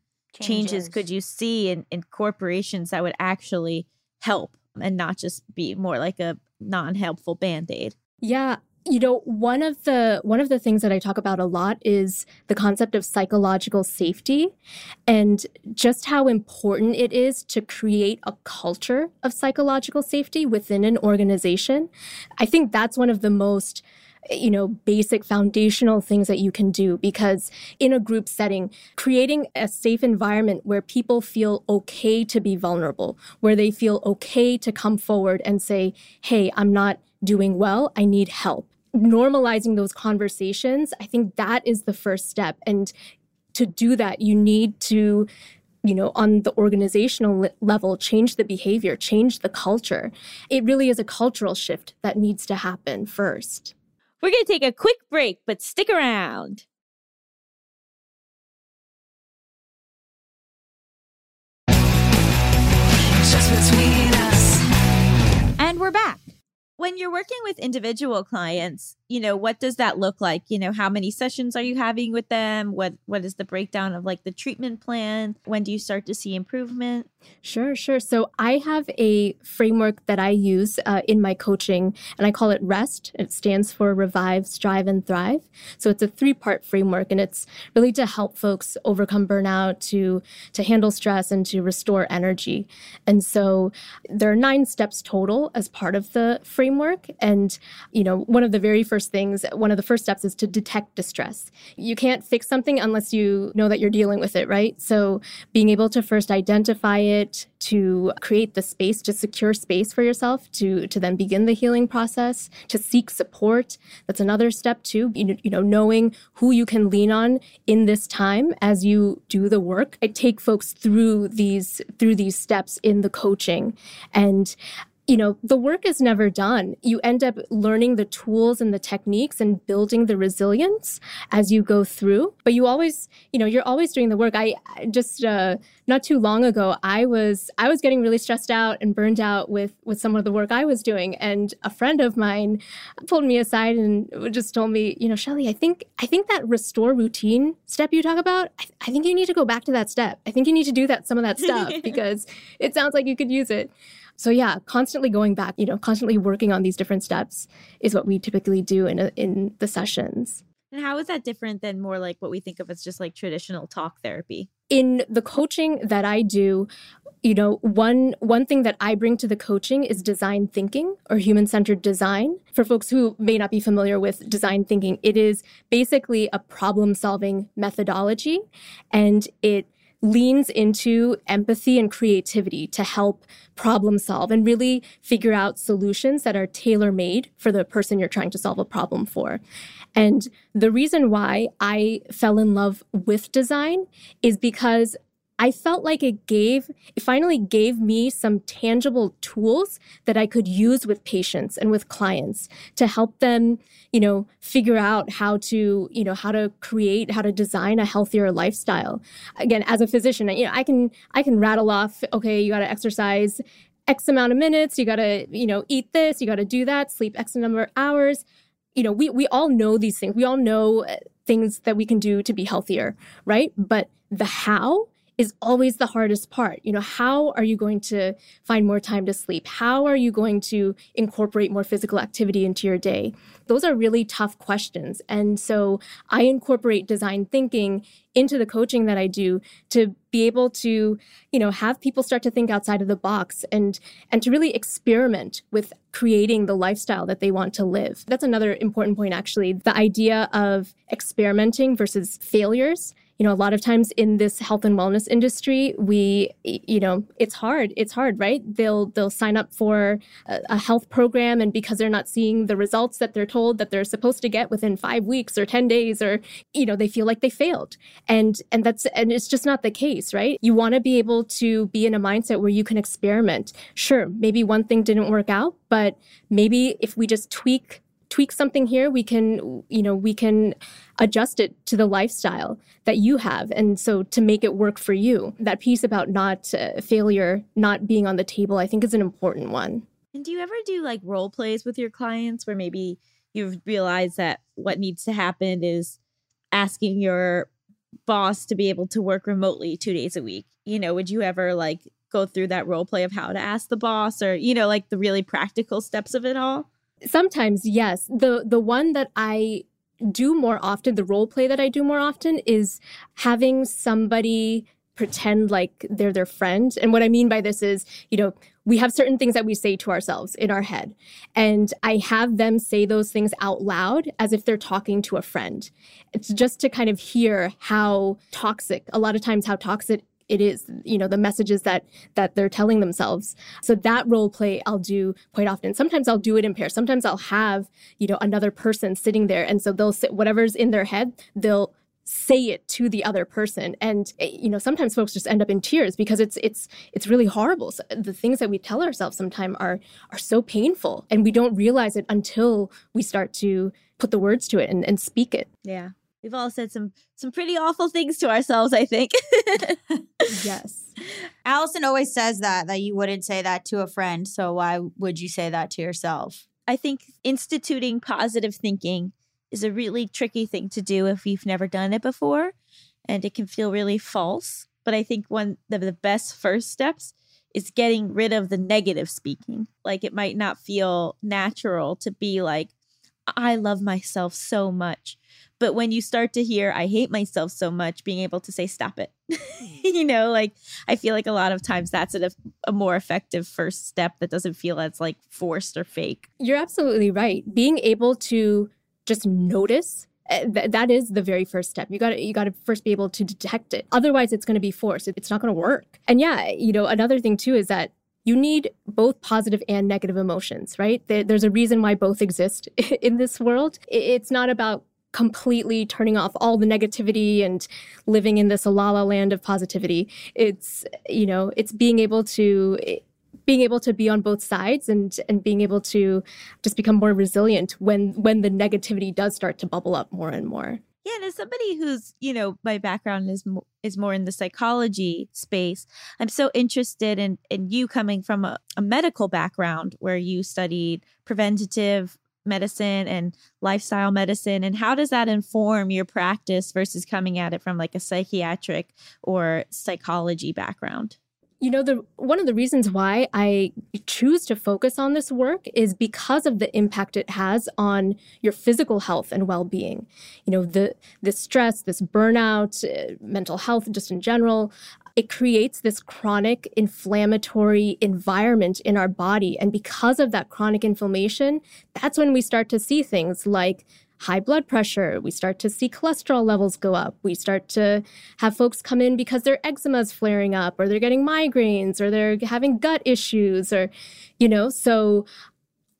changes, could you see in, in corporations that would actually help and not just be more like a non helpful band aid? Yeah, you know, one of the one of the things that I talk about a lot is the concept of psychological safety and just how important it is to create a culture of psychological safety within an organization. I think that's one of the most you know, basic foundational things that you can do because in a group setting, creating a safe environment where people feel okay to be vulnerable, where they feel okay to come forward and say, Hey, I'm not doing well. I need help. Normalizing those conversations, I think that is the first step. And to do that, you need to you know, on the organizational level, change the behavior, change the culture. It really is a cultural shift that needs to happen first. We're going to take a quick break, but stick around. Just between us. And we're back. When you're working with individual clients, you know, what does that look like? You know, how many sessions are you having with them? What what is the breakdown of like the treatment plan? When do you start to see improvement? Sure, sure. So I have a framework that I use uh, in my coaching, and I call it REST. It stands for Revive, Strive, and Thrive. So it's a three-part framework, and it's really to help folks overcome burnout, to to handle stress, and to restore energy. And so there are nine steps total as part of the framework. And you know, one of the very first things, one of the first steps is to detect distress. You can't fix something unless you know that you're dealing with it, right? So being able to first identify it to create the space to secure space for yourself to to then begin the healing process to seek support that's another step too you you know knowing who you can lean on in this time as you do the work i take folks through these through these steps in the coaching and you know, the work is never done. You end up learning the tools and the techniques and building the resilience as you go through. But you always, you know, you're always doing the work. I just uh, not too long ago, I was I was getting really stressed out and burned out with with some of the work I was doing, and a friend of mine pulled me aside and just told me, you know, Shelly, I think I think that restore routine step you talk about, I, I think you need to go back to that step. I think you need to do that some of that stuff because it sounds like you could use it. So yeah, constantly going back, you know, constantly working on these different steps is what we typically do in a, in the sessions. And how is that different than more like what we think of as just like traditional talk therapy? In the coaching that I do, you know, one one thing that I bring to the coaching is design thinking or human-centered design. For folks who may not be familiar with design thinking, it is basically a problem-solving methodology and it leans into empathy and creativity to help problem solve and really figure out solutions that are tailor made for the person you're trying to solve a problem for. And the reason why I fell in love with design is because I felt like it gave, it finally gave me some tangible tools that I could use with patients and with clients to help them, you know, figure out how to, you know, how to create, how to design a healthier lifestyle. Again, as a physician, you know, I can, I can rattle off, okay, you got to exercise X amount of minutes, you got to, you know, eat this, you got to do that, sleep X number of hours. You know, we, we all know these things. We all know uh, things that we can do to be healthier, right? But the how, is always the hardest part. You know, how are you going to find more time to sleep? How are you going to incorporate more physical activity into your day? Those are really tough questions. And so I incorporate design thinking into the coaching that I do to be able to, you know, have people start to think outside of the box and and to really experiment with creating the lifestyle that they want to live. That's another important point actually. The idea of experimenting versus failures you know a lot of times in this health and wellness industry we you know it's hard it's hard right? They'll they'll sign up for a, a, health program and because they're not seeing the results that they're told that they're supposed to get within 5 weeks or 10 days or you know they feel like they failed. And and that's and it's just not the case right? You want to be able to be in a mindset where you can experiment. Sure maybe one thing didn't work out but maybe if we just tweak tweak something here we can you know we can adjust it to the lifestyle that you have. And so to make it work for you that piece about not uh, failure not being on the table i think is an important one. And do you ever do like role plays with your clients where maybe you've realized that what needs to happen is asking your boss to be able to work remotely two days a week? You know would you ever like go through that role play of how to ask the boss or you know like the really practical steps of it all Sometimes, yes. The the one that I do more often, the role play that I do more often is having somebody pretend like they're their friend. And what I mean by this is, you know, we have certain things that we say to ourselves in our head. And I have them say those things out loud as if they're talking to a friend. It's just to kind of hear how toxic, a lot of times, how toxic it is you know the messages that that they're telling themselves. So that role play i'll do quite often. Sometimes i'll do it in pairs. Sometimes i'll have you know another person sitting there. And so they'll sit whatever's in their head they'll say it to the other person. And eh, you know sometimes folks just end up in tears because it's it's it's really horrible. So the things that we tell ourselves sometimes are are so painful and we don't realize it until we start to put the words to it and, and speak it. Yeah we've all said some some pretty awful things to ourselves i think. Yes. Allison always says that that you wouldn't say that to a friend so why would you say that to yourself? I think instituting positive thinking is a really tricky thing to do if you've never done it before and it can feel really false but i think one of the best first steps is getting rid of the negative speaking. Like it might not feel natural to be like i love myself so much but when you start to hear, I hate myself so much, being able to say, stop it. you know, like I feel like a lot of times that's a, a more effective first step that doesn't feel as like forced or fake. You're absolutely right. Being able to just notice eh, Th- that is the very first step. You got to you got to first be able to detect it. Otherwise, it's going to be forced. It's not going to work. And yeah, you know, another thing too is that you need both positive and negative emotions, right? There's a reason why both exist in this world. It's not about completely turning off all the negativity and living in this la la land of positivity. It's, you know, it's being able to being able to be on both sides and and being able to just become more resilient when when the negativity does start to bubble up more and more. Yeah, and as somebody who's, you know, my background is is more in the psychology space, I'm so interested in in you coming from a, a medical background where you studied preventative medicine and lifestyle medicine and how does that inform your practice versus coming at it from like a psychiatric or psychology background you know the one of the reasons why i choose to focus on this work is because of the impact it has on your physical health and well-being you know the the stress this burnout uh, mental health just in general it creates this chronic inflammatory environment in our body. And because of that chronic inflammation, that's when we start to see things like high blood pressure. We start to see cholesterol levels go up. We start to have folks come in because their eczema is flaring up, or they're getting migraines, or they're having gut issues, or, you know, so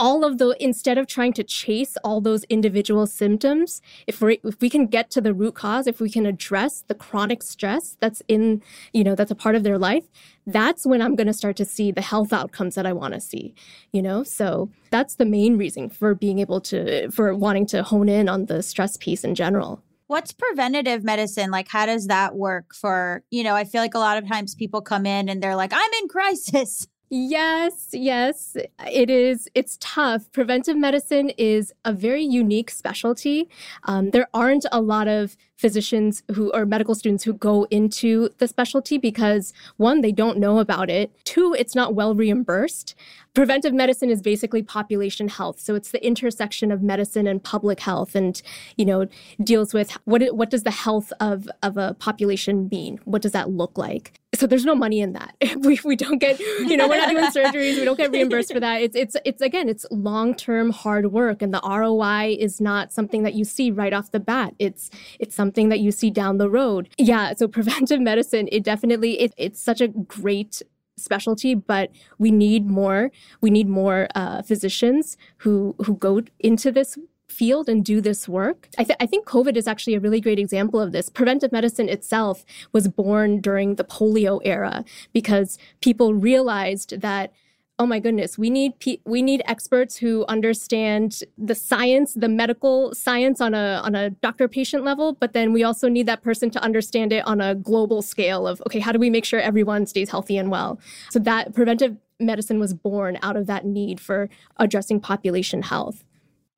all of the instead of trying to chase all those individual symptoms if we if we can get to the root cause if we can address the chronic stress that's in you know that's a part of their life that's when i'm going to start to see the health outcomes that i want to see you know so that's the main reason for being able to for wanting to hone in on the stress piece in general What's preventative medicine? Like, how does that work for, you know, I feel like a lot of times people come in and they're like, I'm in crisis. Yes, yes, it is. It's tough. Preventive medicine is a very unique specialty. Um, there aren't a lot of physicians who or medical students who go into the specialty because one, they don't know about it. Two, it's not well reimbursed. Preventive medicine is basically population health. So it's the intersection of medicine and public health and, you know, deals with what what does the health of, of a population mean? What does that look like? So there's no money in that. we, we don't get, you know, we're not doing surgeries. We don't get reimbursed for that. It's, it's, it's again, it's long-term hard work and the ROI is not something that you see right off the bat. It's, it's something that you see down the road. Yeah. So preventive medicine, it definitely, it, it's such a great specialty but we need more we need more uh, physicians who who go into this field and do this work. I, th- I, think COVID is actually a really great example of this. Preventive medicine itself was born during the polio era because people realized that oh my goodness we need pe- we need experts who understand the science the medical science on a on a doctor patient level but then we also need that person to understand it on a global scale of okay how do we make sure everyone stays healthy and well so that preventive medicine was born out of that need for addressing population health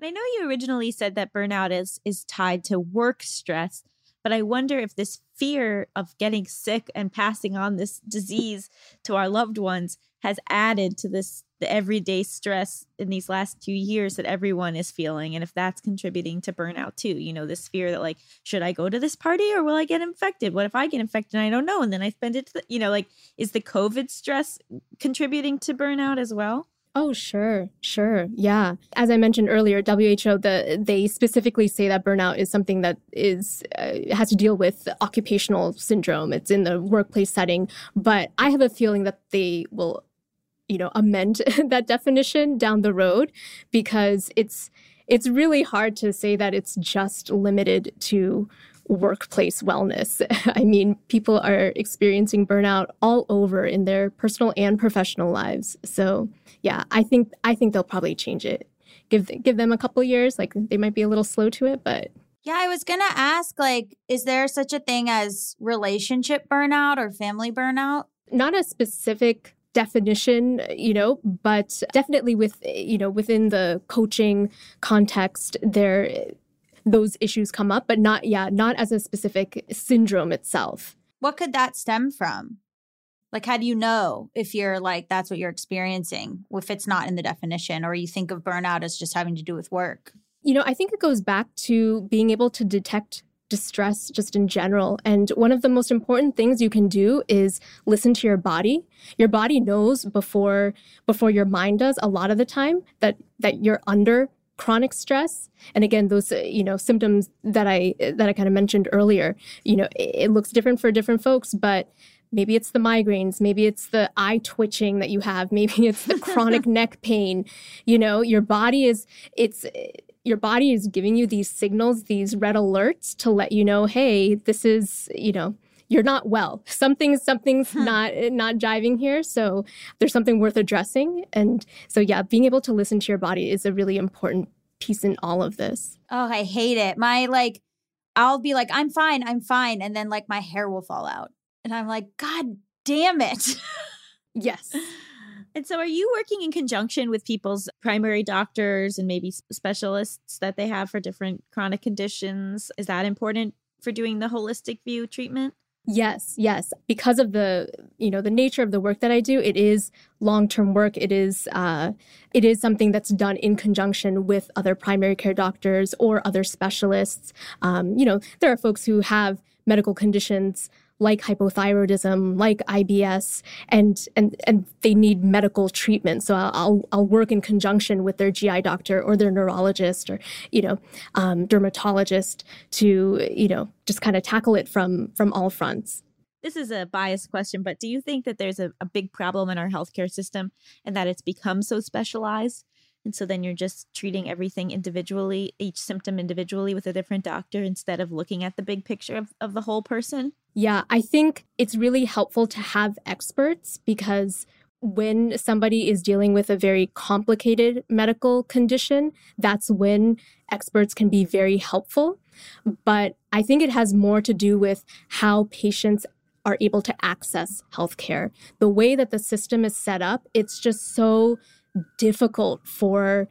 I know you originally said that burnout is is tied to work stress, but I wonder if this fear of getting sick and passing on this disease to our loved ones has added to this the everyday stress in these last two years that everyone is feeling and if that's contributing to burnout too you know this fear that like should i go to this party or will i get infected? What if i get infected and i don't know and then i spend it you know like is the covid stress contributing to burnout as well Oh, sure, sure. Yeah. As I mentioned earlier, WHO the they specifically say that burnout is something that is uh, has to deal with occupational syndrome. It's in the workplace setting, but I have a feeling that they will you know amend that definition down the road because it's it's really hard to say that it's just limited to workplace wellness. I mean, people are experiencing burnout all over in their personal and professional lives. So, yeah, I think I think they'll probably change it. Give give them a couple years. Like they might be a little slow to it, but yeah, I was gonna ask, like, is there such a thing as relationship burnout or family burnout? Not a specific definition you know but definitely with you know within the coaching context there those issues come up but not yeah not as a specific syndrome itself what could that stem from like, how do you know if you're like, that's what you're experiencing, if it's not in the definition, or you think of burnout as just having to do with work? You know, I think it goes back to being able to detect distress just in general. And one of the most important things you can do is listen to your body. Your body knows before before your mind does a lot of the time that that you're under chronic stress and again those uh, you know symptoms that i that i kind of mentioned earlier you know it, it looks different for different folks but Maybe it's the migraines, maybe it's the eye twitching that you have, maybe it's the chronic neck pain. You know, your body is it's uh, your body is giving you these signals, these red alerts to let you know, hey, this is, you know, you're not well. Something something's huh. not not jiving here, so there's something worth addressing. And so yeah, being able to listen to your body is a really important piece in all of this. Oh, I hate it. My like I'll be like I'm fine, I'm fine and then like my hair will fall out. And I'm like, God damn it. yes. And so, are you working in conjunction with people's primary doctors and maybe specialists that they have for different chronic conditions? Is that important for doing the holistic view treatment? Yes, yes. Because of the you know the nature of the work that I do, it is long term work. It is uh, it is something that's done in conjunction with other primary care doctors or other specialists. Um, you know, there are folks who have medical conditions like hypothyroidism, like IBS, and and and they need medical treatment. So I'll I'll, work in conjunction with their GI doctor or their neurologist or you know um, dermatologist to you know just kind of tackle it from from all fronts. This is a biased question, but do you think that there's a, a big problem in our healthcare system and that it's become so specialized? And so then you're just treating everything individually, each symptom individually with a different doctor instead of looking at the big picture of, of the whole person? Yeah, I think it's really helpful to have experts because when somebody is dealing with a very complicated medical condition, that's when experts can be very helpful. But I think it has more to do with how patients are able to access healthcare. The way that the system is set up, it's just so difficult for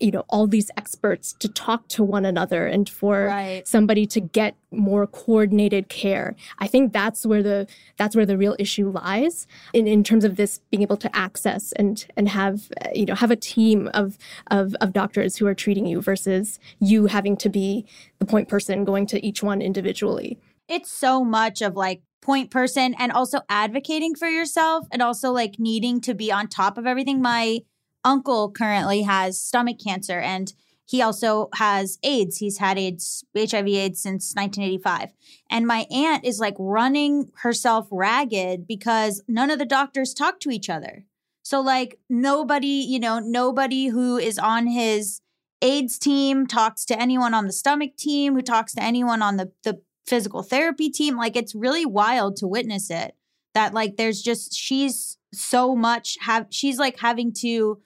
you know all these experts to talk to one another and for right. somebody to get more coordinated care i think that's where the that's where the real issue lies in, in terms of this being able to access and and have you know have a team of of of doctors who are treating you versus you having to be the point person going to each one individually it's so much of like point person and also advocating for yourself and also like needing to be on top of everything. My uncle currently has stomach cancer and he also has AIDS. He's had AIDS, HIV AIDS since 1985. And my aunt is like running herself ragged because none of the doctors talk to each other. So, like, nobody, you know, nobody who is on his AIDS team talks to anyone on the stomach team, who talks to anyone on the, the physical therapy team. Like, it's really wild to witness it that, like, there's just, she's so much, have, she's like having to,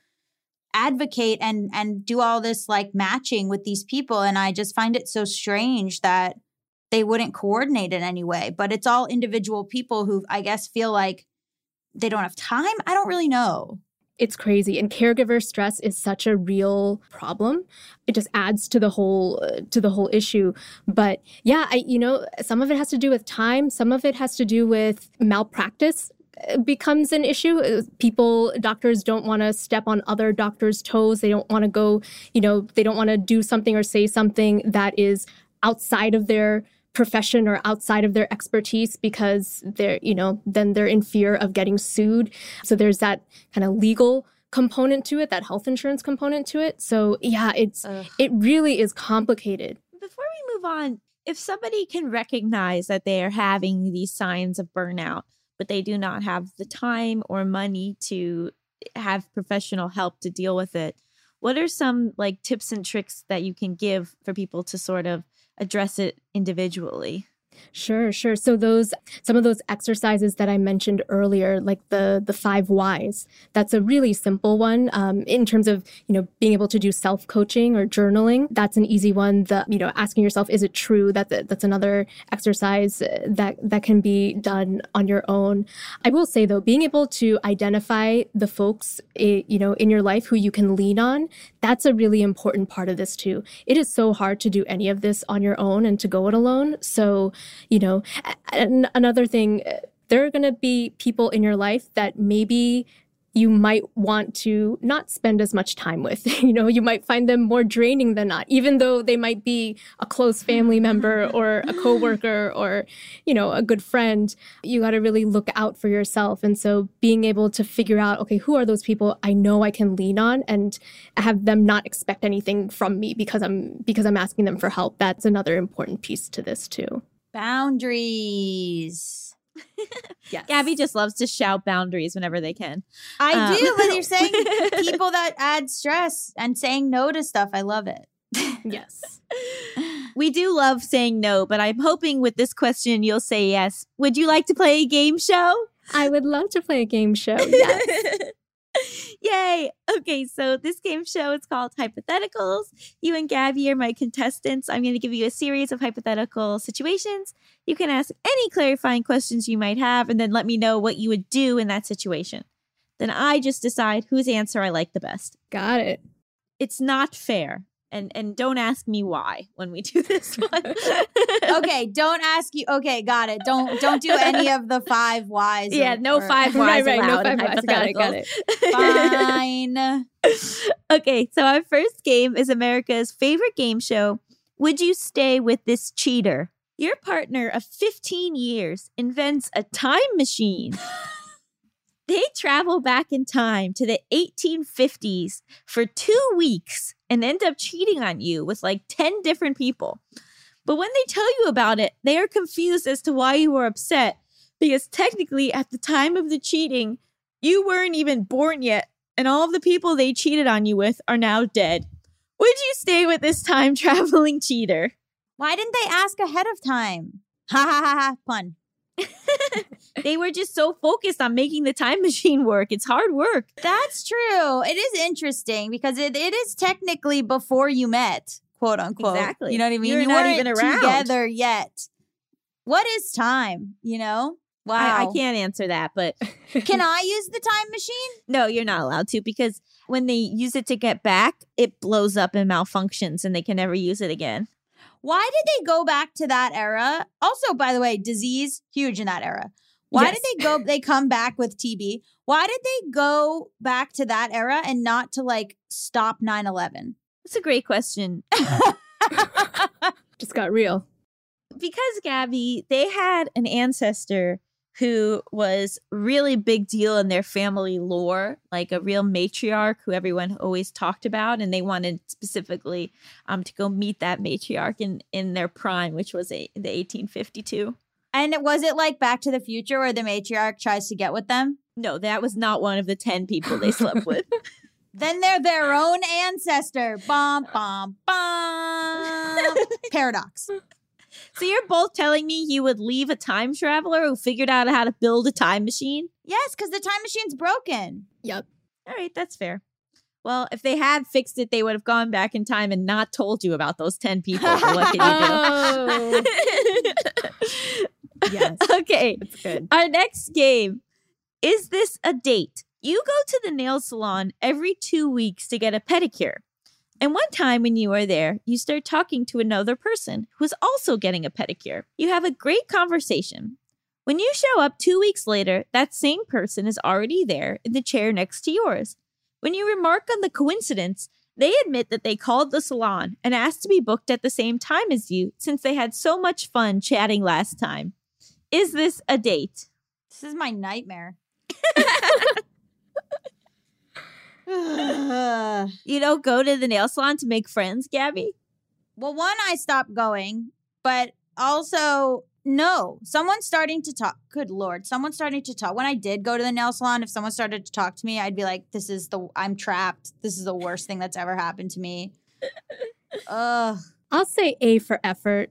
advocate and and do all this like matching with these people and i just find it so strange that they wouldn't coordinate in any way but it's all individual people who i guess feel like they don't have time? I don't really know. It's crazy and caregiver stress is such a real problem. It just adds to the whole uh, to the whole issue. But yeah i you know some of it has to do with time some of it has to do with malpractice becomes an issue. Uh, people, doctors don't want to step on other doctors' toes. They don't want to go, you know, they don't want to do something or say something that is outside of their profession or outside of their expertise because they're, you know, then they're in fear of getting sued. So there's that kind of legal component to it, that health insurance component to it. So yeah, it's Ugh. it really is complicated. Before we move on, if somebody can recognize that they are having these signs of burnout, but they do not have the time or money to have professional help to deal with it. What are some like tips and tricks that you can give for people to sort of address it individually? Sure, sure. So those some of those exercises that I mentioned earlier, like the the five whys, that's a really simple one um, in terms of you know being able to do self coaching or journaling. That's an easy one. The you know asking yourself, is it true? That that's another exercise that that can be done on your own. I will say though, being able to identify the folks eh, you know in your life who you can lean on, that's a really important part of this too. It is so hard to do any of this on your own and to go it alone. So you know and another thing uh, there are going to be people in your life that maybe you might want to not spend as much time with. You know, you might find them more draining than not, even though they might be a close family member or a coworker or, you know, a good friend. You got to really look out for yourself. And so being able to figure out, okay, who are those people I know I can lean on and have them not expect anything from me because I'm because I'm asking them for help. That's another important piece to this too. Boundaries. yes. Gaby just loves to shout boundaries whenever they can. I um, do, but you're saying people that add stress and saying no to stuff. I love it. yes. We do love saying no, but I'm hoping with this question you'll say yes. Would you like to play a game show? I would love to play a game show. Yes. Yay! Okay, so this game show is called Hypotheticals. You and Gaby are my contestants. I'm going to give you a series of hypothetical situations. You can ask any clarifying questions you might have, and then let me know what you would do in that situation. Then I just decide whose answer I like the best. Got it. It's not fair and and don't ask me why when we do this one. okay, don't ask you. Okay, got it. Don't don't do any of the five whys. Yeah, or, no five whys right, right, allowed. No five whys. Got it. Got it. Fine. okay, so our first game is America's favorite game show. Would you stay with this cheater? Your partner of 15 years invents a time machine they travel back in time to the 1850s for two weeks and end up cheating on you with like 10 different people. But when they tell you about it, they are confused as to why you were upset because technically, at the time of the cheating, you weren't even born yet, and all of the people they cheated on you with are now dead. Would you stay with this time traveling cheater? Why didn't they ask ahead of time? Ha ha ha ha, pun. they were just so focused on making the time machine work. It's hard work. That's true. It is interesting because it, it is technically before you met, quote unquote. Exactly. You know what I mean? You're you not even around together yet. What is time? You know? Wow. I, I can't answer that, but can I use the time machine? No, you're not allowed to because when they use it to get back, it blows up and malfunctions and they can never use it again. Why did they go back to that era? Also, by the way, disease huge in that era. Why yes. did they go they come back with TB? Why did they go back to that era and not to like stop 9/11? That's a great question. Just got real. because Gaby, they had an ancestor who was really big deal in their family lore, like a real matriarch who everyone always talked about, and they wanted specifically um to go meet that matriarch in in their prime, which was a, the 1852. And was it like Back to the Future where the matriarch tries to get with them? No, that was not one of the 10 people they slept with. Then they're their own ancestor. Bum, bum, bum. Paradox. so you're both telling me you would leave a time traveler who figured out how to build a time machine? Yes, because the time machine's broken. Yep. All right, that's fair. Well, if they had fixed it, they would have gone back in time and not told you about those 10 people. What can you do? Oh. Yes. okay. That's good. Our next game is this a date? You go to the nail salon every two weeks to get a pedicure. And one time when you are there, you start talking to another person who is also getting a pedicure. You have a great conversation. When you show up two weeks later, that same person is already there in the chair next to yours. When you remark on the coincidence, they admit that they called the salon and asked to be booked at the same time as you since they had so much fun chatting last time. Is this a date? This is my nightmare. You don't go to the nail salon to make friends, Gaby? well, one, I stopped going, but also, no. Someone's starting to talk. Good Lord. Someone's starting to talk. When I did go to the nail salon, if someone started to talk to me, I'd be like, this is the, I'm trapped. This is the worst thing that's ever happened to me. Ugh. I'll say A for effort.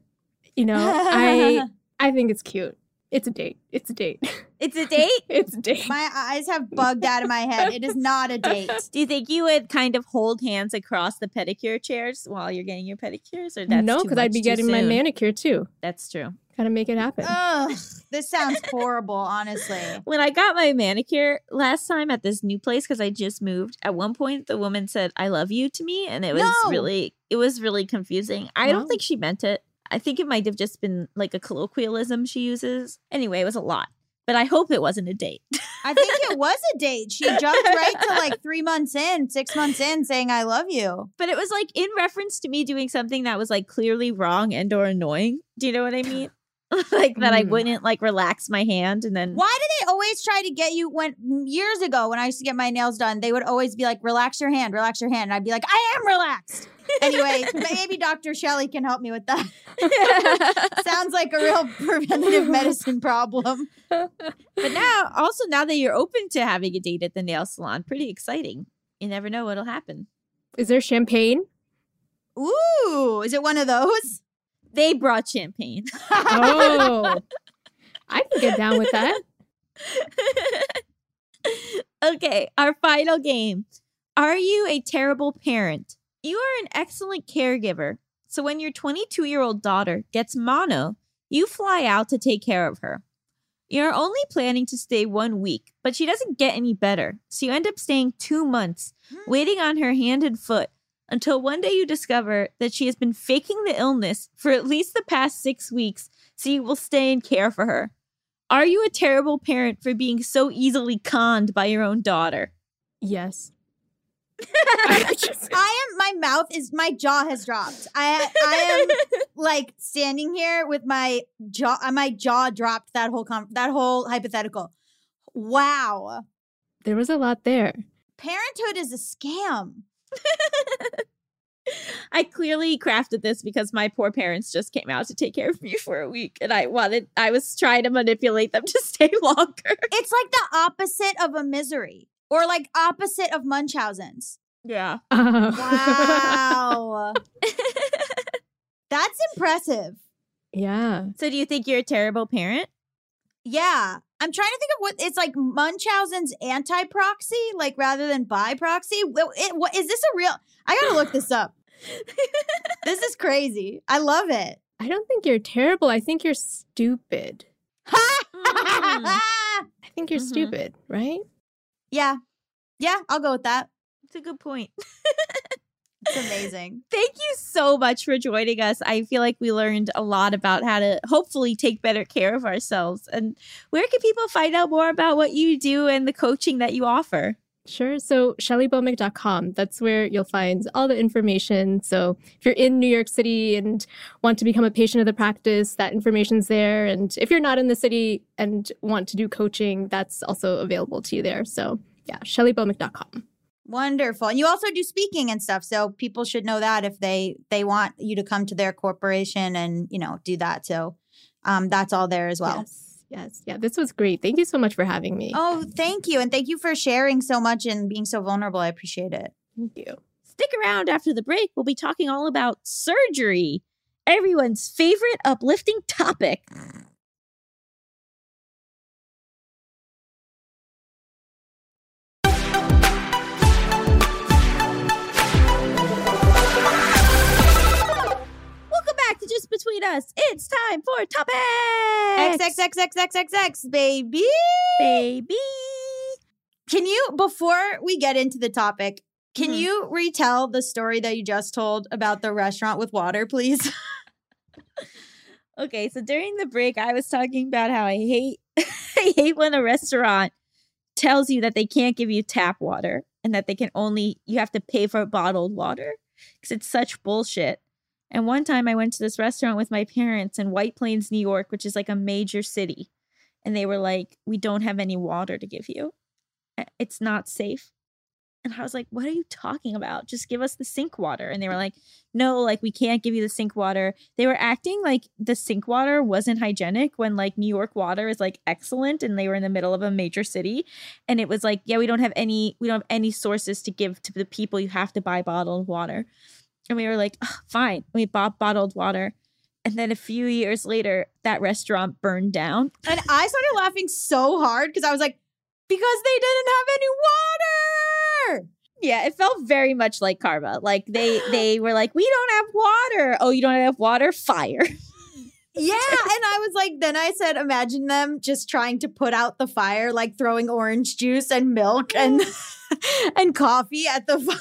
You know, I I think it's cute. It's a date. It's a date. It's a date? it's a date. My eyes have bugged out of my head. It is not a date. Do you think you would kind of hold hands across the pedicure chairs while you're getting your pedicures? Or that's no, because I'd be getting my manicure too. That's true. Gotta make it happen. Ugh. This sounds horrible, honestly. When I got my manicure last time at this new place, because I just moved, at one point the woman said, I love you to me. And it was No. really, it was really confusing. I Wow. don't think she meant it. I think it might have just been like a colloquialism she uses. Anyway, it was a lot. But I hope it wasn't a date. I think it was a date. She jumped right to like three months in, six months in, saying, I love you. but it was like in reference to me doing something that was like clearly wrong and or annoying. Do you know what I mean? like that I Mm. wouldn't like relax my hand and then Why do they always try to get you when years ago when I used to get my nails done, they would always be like, relax your hand, relax your hand. And I'd be like, I am relaxed. Anyway, maybe Dr. Shelly can help me with that. Sounds like a real preventative medicine problem. but now also now that you're open to having a date at the nail salon, pretty exciting. You never know what'll happen. Is there champagne? Ooh, is it one of those? They brought champagne. Oh, I can get down with that. okay, our final game. Are you a terrible parent? You are an excellent caregiver. So when your 22 year old daughter gets mono, you fly out to take care of her. You're only planning to stay one week, but she doesn't get any better. So you end up staying two months, hmm. waiting on her hand and foot until one day you discover that she has been faking the illness for at least the past six weeks, so you will stay and care for her. Are you a terrible parent for being so easily conned by your own daughter? Yes. I am my mouth is my jaw has dropped. I I am like standing here with my jaw uh, my jaw dropped that whole com- that whole hypothetical. Wow. There was a lot there. Parenthood is a scam. I clearly crafted this because my poor parents just came out to take care of me for a week and I wanted I was trying to manipulate them to stay longer. It's like the opposite of a misery or like opposite of Munchausen's. Yeah. Wow. That's impressive. yeah. So do you think you're a terrible parent? Yeah. I'm trying to think of what it's like Munchausen's anti proxy, like rather than by proxy. Well, it- what- Is this a real? I gotta look this up. this is crazy. I love it. I don't think you're terrible. I think you're stupid. I think you're Mhm. stupid, right? Yeah. Yeah, I'll go with that. It's a good point. It's amazing. Thank you so much for joining us. I feel like we learned a lot about how to hopefully take better care of ourselves. And where can people find out more about what you do and the coaching that you offer? Sure. So ShellyBhowmik.com, that's where you'll find all the information. So if you're in New York City and want to become a patient of the practice, that information's there. And if you're not in the city and want to do coaching, that's also available to you there. So yeah, ShellyBhowmik.com. Wonderful. And you also do speaking and stuff. So people should know that if they they want you to come to their corporation and, you know, do that. So um that's all there as well. Yes. Yes. Yeah. This was great. Thank you so much for having me. Oh, thank you. And thank you for sharing so much and being so vulnerable. I appreciate it. Thank you. Stick around after the break. We'll be talking all about surgery, everyone's favorite uplifting topic. To Just Between Us. It's time for topics. XXXXXXX, baby. baby. Can you, before we get into the topic, can Mhm. you retell the story that you just told about the restaurant with water, please? Okay, so during the break, I was talking about how I hate I hate when a restaurant tells you that they can't give you tap water and that they can only you have to pay for bottled water because it's such bullshit. And one time I went to this restaurant with my parents in White Plains, New York, which is like a major city, and they were like, "We don't have any water to give you. It's not safe." And I was like, "What are you talking about? Just give us the sink water." And they were like, "No, like we can't give you the sink water." They were acting like the sink water wasn't hygienic when like New York water is like excellent and they were in the middle of a major city. And it was like, "Yeah, we don't have any we don't have any sources to give to the people. You have to buy bottled water." And we were like, "Ugh, "Fine." We bought bottled water. And then a few years later, that restaurant burned down. and I started laughing so hard because I was like, because they didn't have any water. Yeah, it felt very much like karma. Like they they were like, "We don't have water." Oh, you don't have water? Fire. Yeah. And I was like, then I said, imagine them just trying to put out the fire, like throwing orange juice and milk and and coffee at the fire.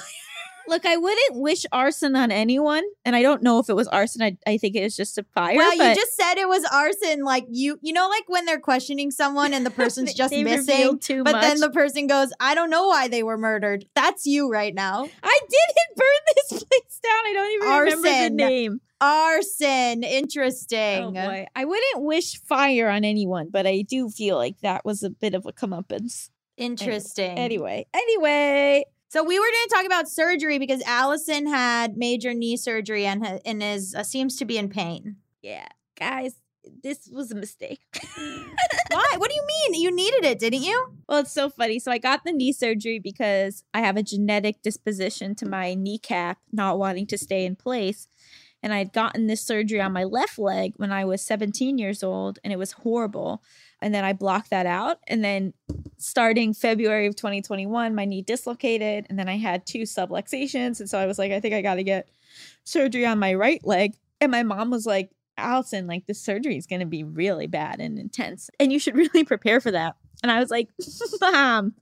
Look, I wouldn't wish arson on anyone, and I don't know if it was arson. I, I think it was just a fire. well, you just said it was arson. Like you, you know, like when they're questioning someone and the person's just missing, too but much. then the person goes, "I don't know why they were murdered." That's you right now. I didn't burn this place down. I don't even remember Arson. the name. Arson. Interesting. Oh boy, I wouldn't wish fire on anyone, but I do feel like that was a bit of a comeuppance. Interesting. Anyway, anyway, So we were going to talk about surgery because Allison had major knee surgery and ha- and is uh, seems to be in pain. yeah, guys, this was a mistake. Why? What do you mean? You needed it, didn't you? Well, it's so funny. So I got the knee surgery because I have a genetic disposition to my kneecap not wanting to stay in place. And I had gotten this surgery on my left leg when I was 17 years old, and it was horrible. And then I blocked that out. And then starting February of 2021, my knee dislocated, and then I had two subluxations. And so I was like, I think I got to get surgery on my right leg. And my mom was like, Allison, like this surgery is going to be really bad and intense, and you should really prepare for that. And I was like, Mom,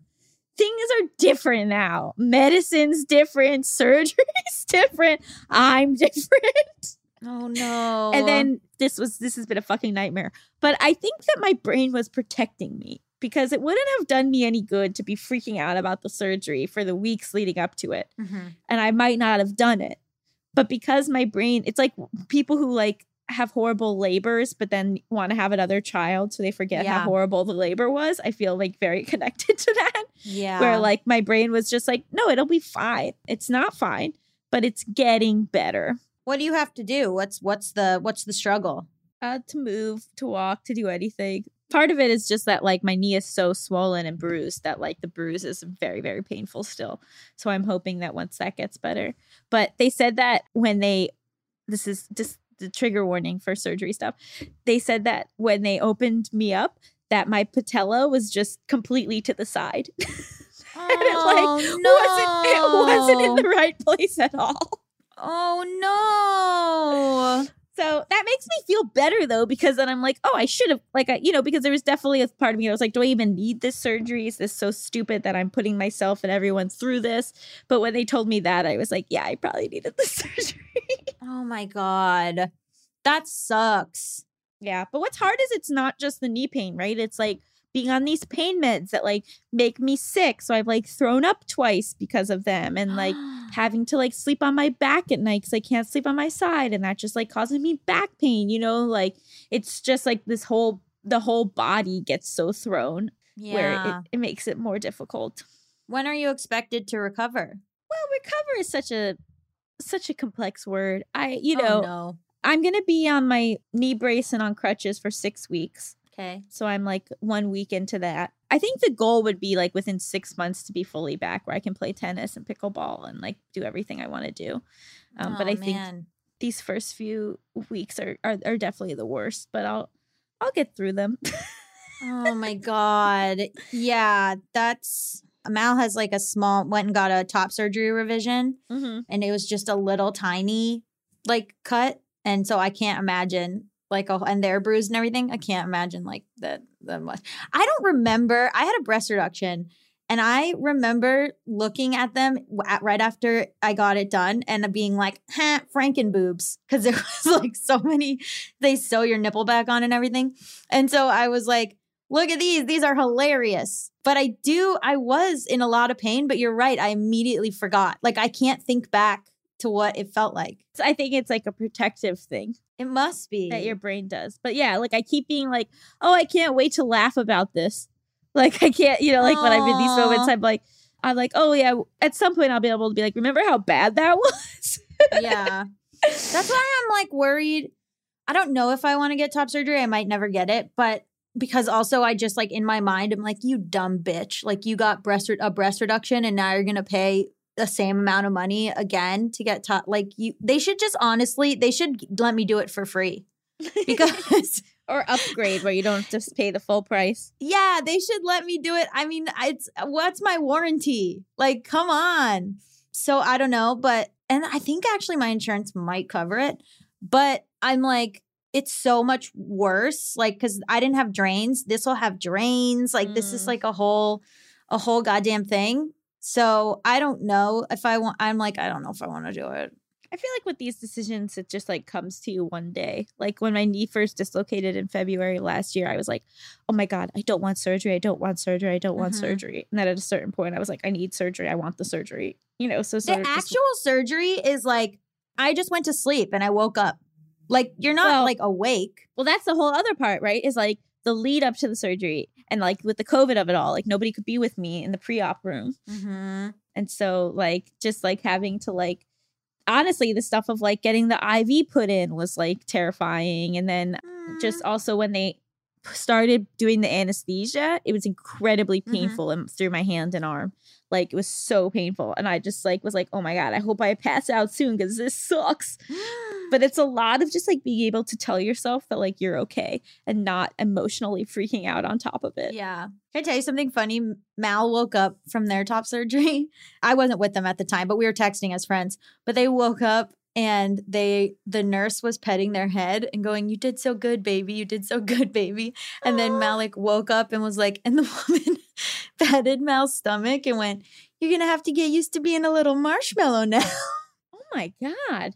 things are different now. Medicine's different, surgery's different. I'm different. Oh no. And then this was this has been a fucking nightmare. But I think that my brain was protecting me because it wouldn't have done me any good to be freaking out about the surgery for the weeks leading up to it Mhm. and I might not have done it. But because my brain, it's like people who like have horrible labors, but then want to have another child, so they forget Yeah. how horrible the labor was. I feel like very connected to that, yeah. where like my brain was just like, no, it'll be fine. It's not fine, but it's getting better. What do you have to do? What's what's the what's the struggle? Uh, to move, to walk, to do anything. Part of it is just that like my knee is so swollen and bruised that like the bruise is very very painful still. So I'm hoping that once that gets better. But they said that when they this is just the trigger warning for surgery stuff. They said that when they opened me up that my patella was just completely to the side. And it, Oh wasn't it wasn't in the right place at all. Oh no. So that makes me feel better though, because then I'm like, oh, I should have, like, I, you know, because there was definitely a part of me that was like, do I even need this surgery? Is this so stupid that I'm putting myself and everyone through this? But when they told me that, I was like, yeah, I probably needed the surgery. Oh my god. That sucks. yeah. But what's hard is it's not just the knee pain, right? It's like being on these pain meds that like make me sick. So I've like thrown up twice because of them and like having to like sleep on my back at night because I can't sleep on my side. And that just like causing me back pain, you know? Like it's just like this whole, the whole body gets so thrown where it, it makes it more difficult. when are you expected to recover? Well, recover is such a, such a complex word. I, you Oh, know, no. I'm going to be on my knee brace and on crutches for six weeks. Okay. So I'm like one week into that. I think the goal would be like within six months to be fully back where I can play tennis and pickleball and like do everything I want to do. Um, but Oh, I think these first few weeks are, are are definitely the worst. But I'll I'll get through them. Oh my god. Yeah, that's Mal has like a small went and got a top surgery revision mm-hmm. and it was just a little tiny like cut and so I can't imagine like a, and they're bruised and everything. I can't imagine like that the much. I don't remember. I had a breast reduction and I remember looking at them at, right after I got it done and being like, "Huh, Franken boobs," because there was like so many. They sew your nipple back on and everything, and so I was like, "Look at these! These are hilarious." But I do. I was in a lot of pain. But you're right. I immediately forgot. Like I can't think back to what it felt like. So I think it's like a protective thing It must be that your brain does. But yeah, like I keep being like, oh, I can't wait to laugh about this. Like I can't, you know, like when I'm in these moments, I'm like, I'm like, oh yeah. At some point, I'll be able to be like, remember how bad that was? yeah. That's why I'm like worried. I don't know if I want to get top surgery. I might never get it, but because also I just like in my mind I'm like you dumb bitch. Like you got breast re- a breast reduction and now you're going to pay the same amount of money again to get taught. like you they should just honestly they should let me do it for free. Because or upgrade where you don't just pay the full price. yeah, they should let me do it. I mean, it's what's my warranty? Like, come on. So I don't know, but and I think actually my insurance might cover it, but I'm like, it's so much worse. Like, because I didn't have drains. This will have drains. Like, this is Mm. like a whole, a whole goddamn thing. So I don't know if I want. I'm like, I don't know if I want to do it. I feel like with these decisions, it just like comes to you one day. Like when my knee first dislocated in February last year, I was like, oh my God, I don't want surgery. I don't want surgery. I don't want Mhm. surgery. And then at a certain point, I was like, I need surgery. I want the surgery. You know, so the of just- actual surgery is like, I just went to sleep and I woke up. Like, you're not Well- like awake. well, that's the whole other part, right? Is like the lead up to the surgery and like with the COVID of it all, like nobody could be with me in the pre op room. Mm-hmm. And so like just like having to like honestly the stuff of like getting the IV put in was like terrifying. And then Mm. just also when they started doing the anesthesia, it was incredibly Mhm. painful and through my hand and arm. Like it was so painful. And I just like was like, oh my God, I hope I pass out soon because this sucks. But it's a lot of just like being able to tell yourself that like you're okay and not emotionally freaking out on top of it. Yeah. Can I tell you something funny? Mal woke up from their top surgery. I wasn't with them at the time, but we were texting as friends. But they woke up and they the nurse was petting their head and going, You did so good, baby. You did so good, baby. And then Malik woke up and was like, and the woman patted Mal's stomach and went, You're gonna have to get used to being a little marshmallow now. Oh my God.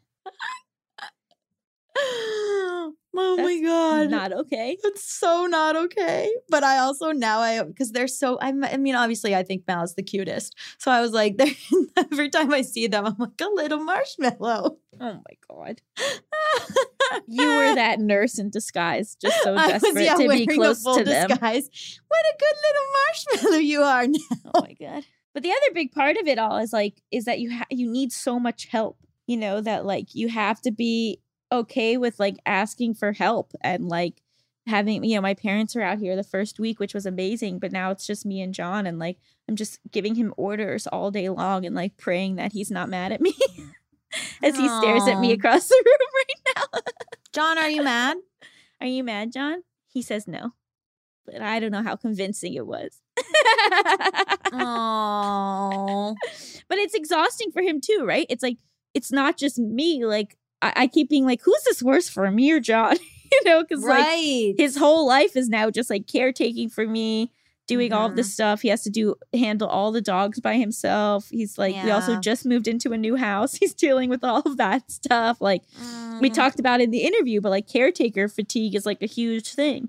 oh my god. Not okay. It's so not okay. But I also now I because they're so I, I mean obviously I think Mal is the cutest. So I was like every time I see them I'm like a little marshmallow. Oh my God. You were that nurse in disguise, just so desperate was yeah, to be close to them. disguise. What a good little marshmallow you are now. Oh my god. But the other big part of it all is like is that you ha- you need so much help. You know that like you have to be okay with like asking for help and like having you know my parents are out here the first week which was amazing but now it's just me and John and like I'm just giving him orders all day long and like praying that he's not mad at me as he stares at me across the room right now. John, are you mad? Are you mad, John? He says no. But I don't know how convincing it was. Oh. but it's exhausting for him too, right? It's like it's not just me. Like I, I keep being like, who's this worse for, me or John? you know, because like his whole life is now just like caretaking for me, doing all of this stuff. He has to do handle all the dogs by himself. He's like, we also just moved into a new house. He's dealing with all of that stuff. Like we Mm, talked about in the interview, but like caretaker fatigue is like a huge thing.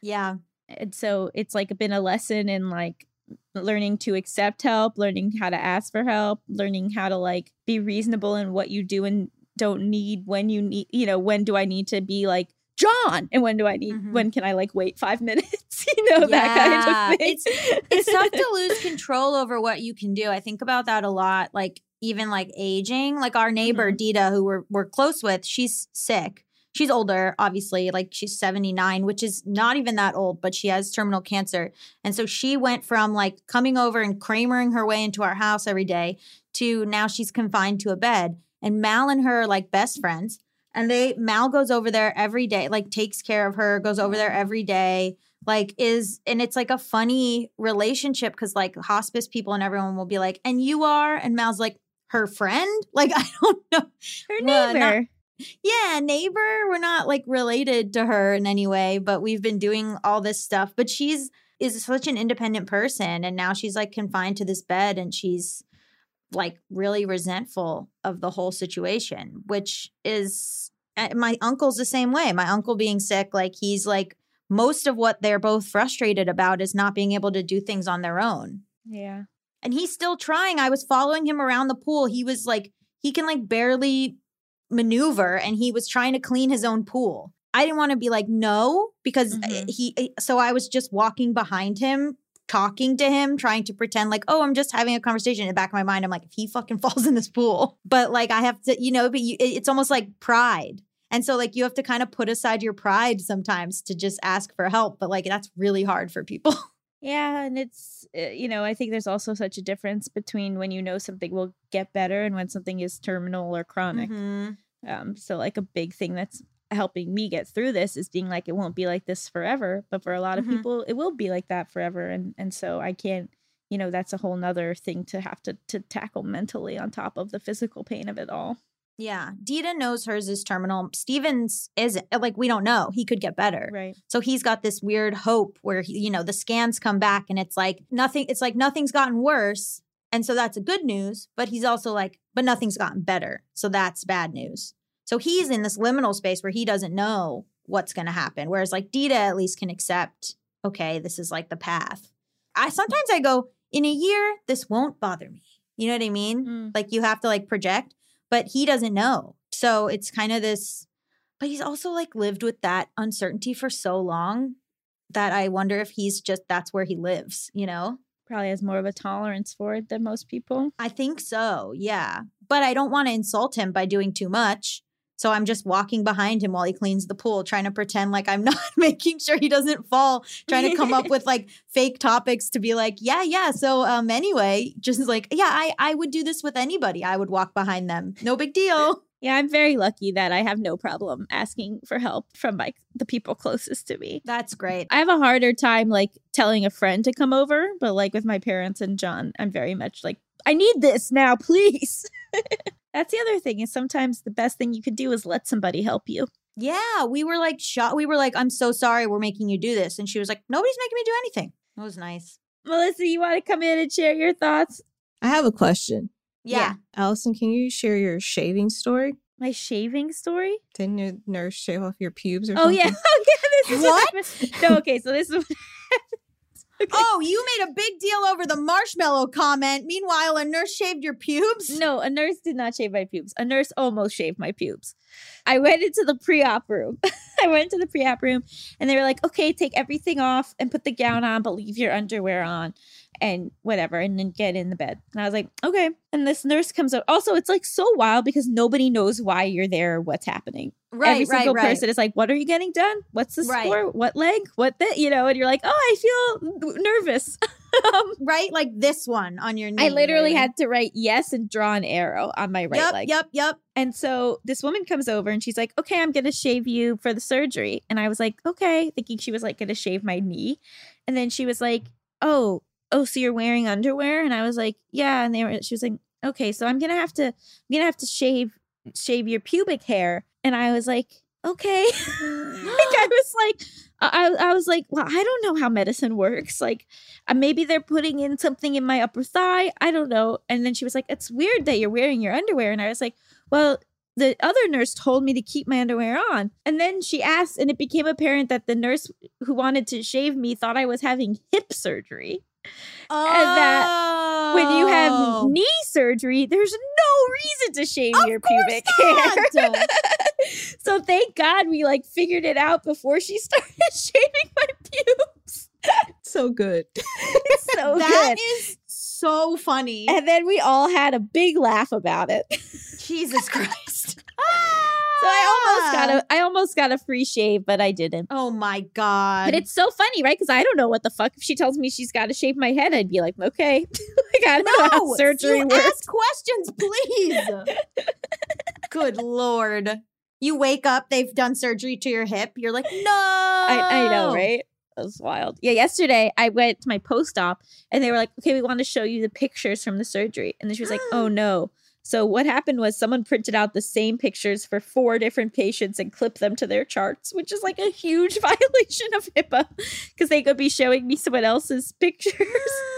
Yeah. And so it's like been a lesson in like learning to accept help, learning how to ask for help, learning how to like be reasonable in what you do and don't need when you need, you know, when do I need to be like John and when do I need Mhm. when can I like wait 5 minutes, you know, that kind Yeah. of thing. It's it's tough to lose control over what you can do. I think about that a lot. Like even like aging. Like our neighbor Dita, who we're we're close with, she's sick. She's older, obviously. Like she's seventy nine, which is not even that old, but she has terminal cancer. And so she went from like coming over and Kramering her way into our house every day to now she's confined to a bed. And Mal and her are like best friends. And they Mal goes over there every day, like takes care of her, goes over there every day like is and it's like a funny relationship because like hospice people and everyone will be like and you are and mal's like her friend like i don't know Her Well, not- neighbor. yeah neighbor we're not like related to her in any way but we've been doing all this stuff but she's is such an independent person and now she's like confined to this bed and she's like really resentful of the whole situation which is uh, my uncle's the same way my uncle being sick like he's like most of what they're both frustrated about is not being able to do things on their own yeah. and he's still trying. I was following him around the pool. He was like, he can like barely maneuver and he was trying to clean his own pool. I didn't want to be like, no, because uh, Mhm. he, uh, so I was just walking behind him, talking to him, trying to pretend like, oh, I'm just having a conversation. In the back of my mind, I'm like, if he fucking falls in this pool, but like, I have to, you know, but you, it- it's almost like pride. And so, like, you have to kind of put aside your pride sometimes to just ask for help. But like, that's really hard for people. Yeah, and it's uh, you know I think there's also such a difference between when you know something will get better and when something is terminal or chronic. Mhm. Um, so like a big thing that's helping me get through this is being like it won't be like this forever, but for a lot of Mhm. people it will be like that forever, and and so I can't you know that's a whole nother thing to have to to tackle mentally on top of the physical pain of it all. Yeah. Dita knows hers is terminal. Stevens isn't. Like, we don't know. He could get better. Right. So he's got this weird hope where, he, you know, the scans come back and it's like nothing, it's like nothing's gotten worse. And so that's a good news. But he's also like, but nothing's gotten better. So that's bad news. So he's in this liminal space where he doesn't know what's going to happen. Whereas like Dita at least can accept, okay, this is like the path. I sometimes I go, in a year, this won't bother me. You know what I mean? Mm. Like you have to like project, but he doesn't know. So it's kind of this, but he's also like lived with that uncertainty for so long that I wonder if he's just that's where he lives, you know? Probably has more of a tolerance for it than most people. I think so. Yeah. But I don't want to insult him by doing too much. So I'm just walking behind him while he cleans the pool, trying to pretend like I'm not making sure he doesn't fall, trying to come up with like fake topics to be like, yeah, yeah. So um anyway, just like, yeah, I I would do this with anybody. I would walk behind them. No big deal. Yeah, I'm very lucky that I have no problem asking for help from like the people closest to me. That's great. I have a harder time like telling a friend to come over, but like with my parents and John, I'm very much like, I need this now, please. That's the other thing is sometimes the best thing you could do is let somebody help you. Yeah, we were like shot. We were like, I'm so sorry we're making you do this. And she was like, nobody's making me do anything. It was nice. Melissa, you want to come in and share your thoughts? I have a question. Yeah. Allison, can you share your shaving story? My shaving story? Didn't your nurse shave off your pubes or Oh something? yeah. Oh yeah. Okay. This is What? happened. No, okay. So this is what Oh, you made a big deal over the marshmallow comment. Meanwhile, a nurse shaved your pubes. No, a nurse did not shave my pubes. A nurse almost shaved my pubes. I went into the pre-op room. I went to the pre-op room and they were like, "Okay, take everything off and put the gown on, but leave your underwear on and whatever and then get in the bed." And I was like, "Okay." And this nurse comes up. Also, it's like so wild because nobody knows why you're there what's happening. Right, Every single person is like, "What are you getting done? What's the Right. score? What leg? What the?" You know, and you're like, "Oh, I feel nervous." um, right? Like this one on your knee. I literally right? had to write yes and draw an arrow on my right yep, leg. yep, yep. And so this woman comes over and she's like, okay, I'm going to shave you for the surgery. And I was like, okay, thinking she was like going to shave my knee. And then she was like, oh, oh, so you're wearing underwear? And I was like, yeah. And they were, she was like, okay, so I'm to have to, I'm to have to shave, shave your pubic hair. And I was like, okay. like I was like, I, I was like, well, I don't know how medicine works. Like, uh, maybe they're putting in something in my upper thigh. I don't know. And then she was like, it's weird that you're wearing your underwear. And I was like, well, the other nurse told me to keep my underwear on. And then she asked, and it became apparent that the nurse who wanted to shave me thought I was having hip surgery. That When you have Oh. knee surgery, there's no reason to shave Of your pubic hair. so thank God we like figured it out before she started shaving my pubes. So good. It's so That good. is so funny. and then we all had a big laugh about it. Jesus Christ. So I almost got a I almost got a free shave, but I didn't. Oh my god. But it's so funny, right? Because I don't know what the fuck. If she tells me she's got to shave my head, I'd be like, okay, like I don't know how no surgery you works. ask questions, please. Good lord. You wake up, they've done surgery to your hip. You're like, no. I, I know, right? That was wild. Yeah, yesterday I went to my post op and they were like, okay, we want to show you the pictures from the surgery. And then she was like, oh no. So what happened was someone printed out the same pictures for four different patients and clipped them to their charts, which is like a huge violation of HIPAA because they could be showing me someone else's pictures.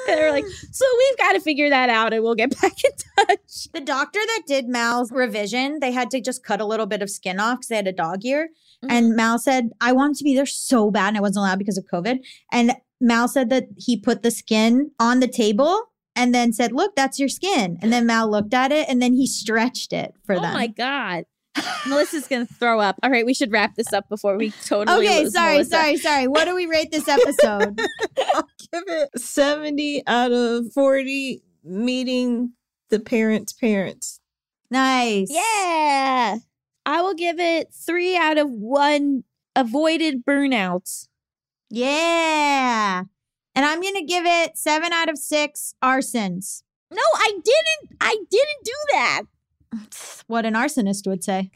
They're like, so we've got to figure that out and we'll get back in touch. The doctor that did Mal's revision, they had to just cut a little bit of skin off because they had a dog ear. Mm. And Mal said, I wanted to be there so bad and I wasn't allowed because of COVID. And Mal said that he put the skin on the table and then said, Look, that's your skin. And then Mal looked at it and then he stretched it for oh them. Oh my God. Melissa's going to throw up. All right, we should wrap this up before we totally Okay, lose sorry, Melissa. sorry, sorry. What do we rate this episode? I'll give it 70 out of 40 meeting the parents' parents. nice. Yeah. I will give it three out of one avoided burnouts. Yeah. And I'm going to give it seven out of six arsons. No, I didn't. I didn't do that. What an arsonist would say.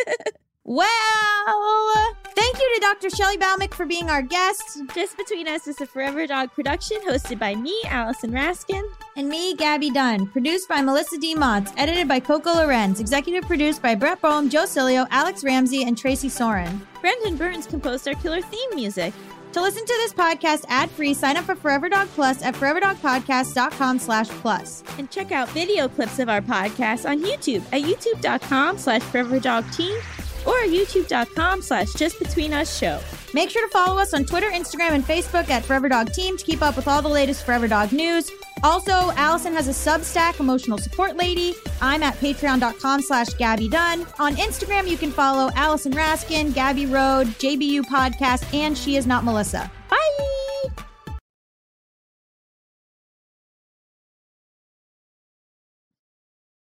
well, thank you to Dr. Shelly Bhowmik for being our guest. Just Between Us is a Forever Dog production hosted by me, Allison Raskin. And me, Gaby Dunn. Produced by Melisa D. Monts. Edited by Coco Lorenz. Executive produced by Brett Boham, Joe Cilio, Alex Ramsey, and Tracy Soren. Brendan Burns composed our killer theme music. To listen to this podcast ad-free, sign up for Forever Dog Plus at foreverdogpodcast.com slash plus. And check out video clips of our podcast on YouTube at youtube.com slash foreverdogteam or youtube.com slash just between us show. Make sure to follow us on Twitter, Instagram, and Facebook at Forever Dog Team to keep up with all the latest Forever Dog news. Also, Allison has a Substack, Emotional Support Lady. I'm at patreon.com slash Gaby Dunn. On Instagram, you can follow Allison Raskin, Gabby Road, JBU Podcast, and She Is Not Melissa.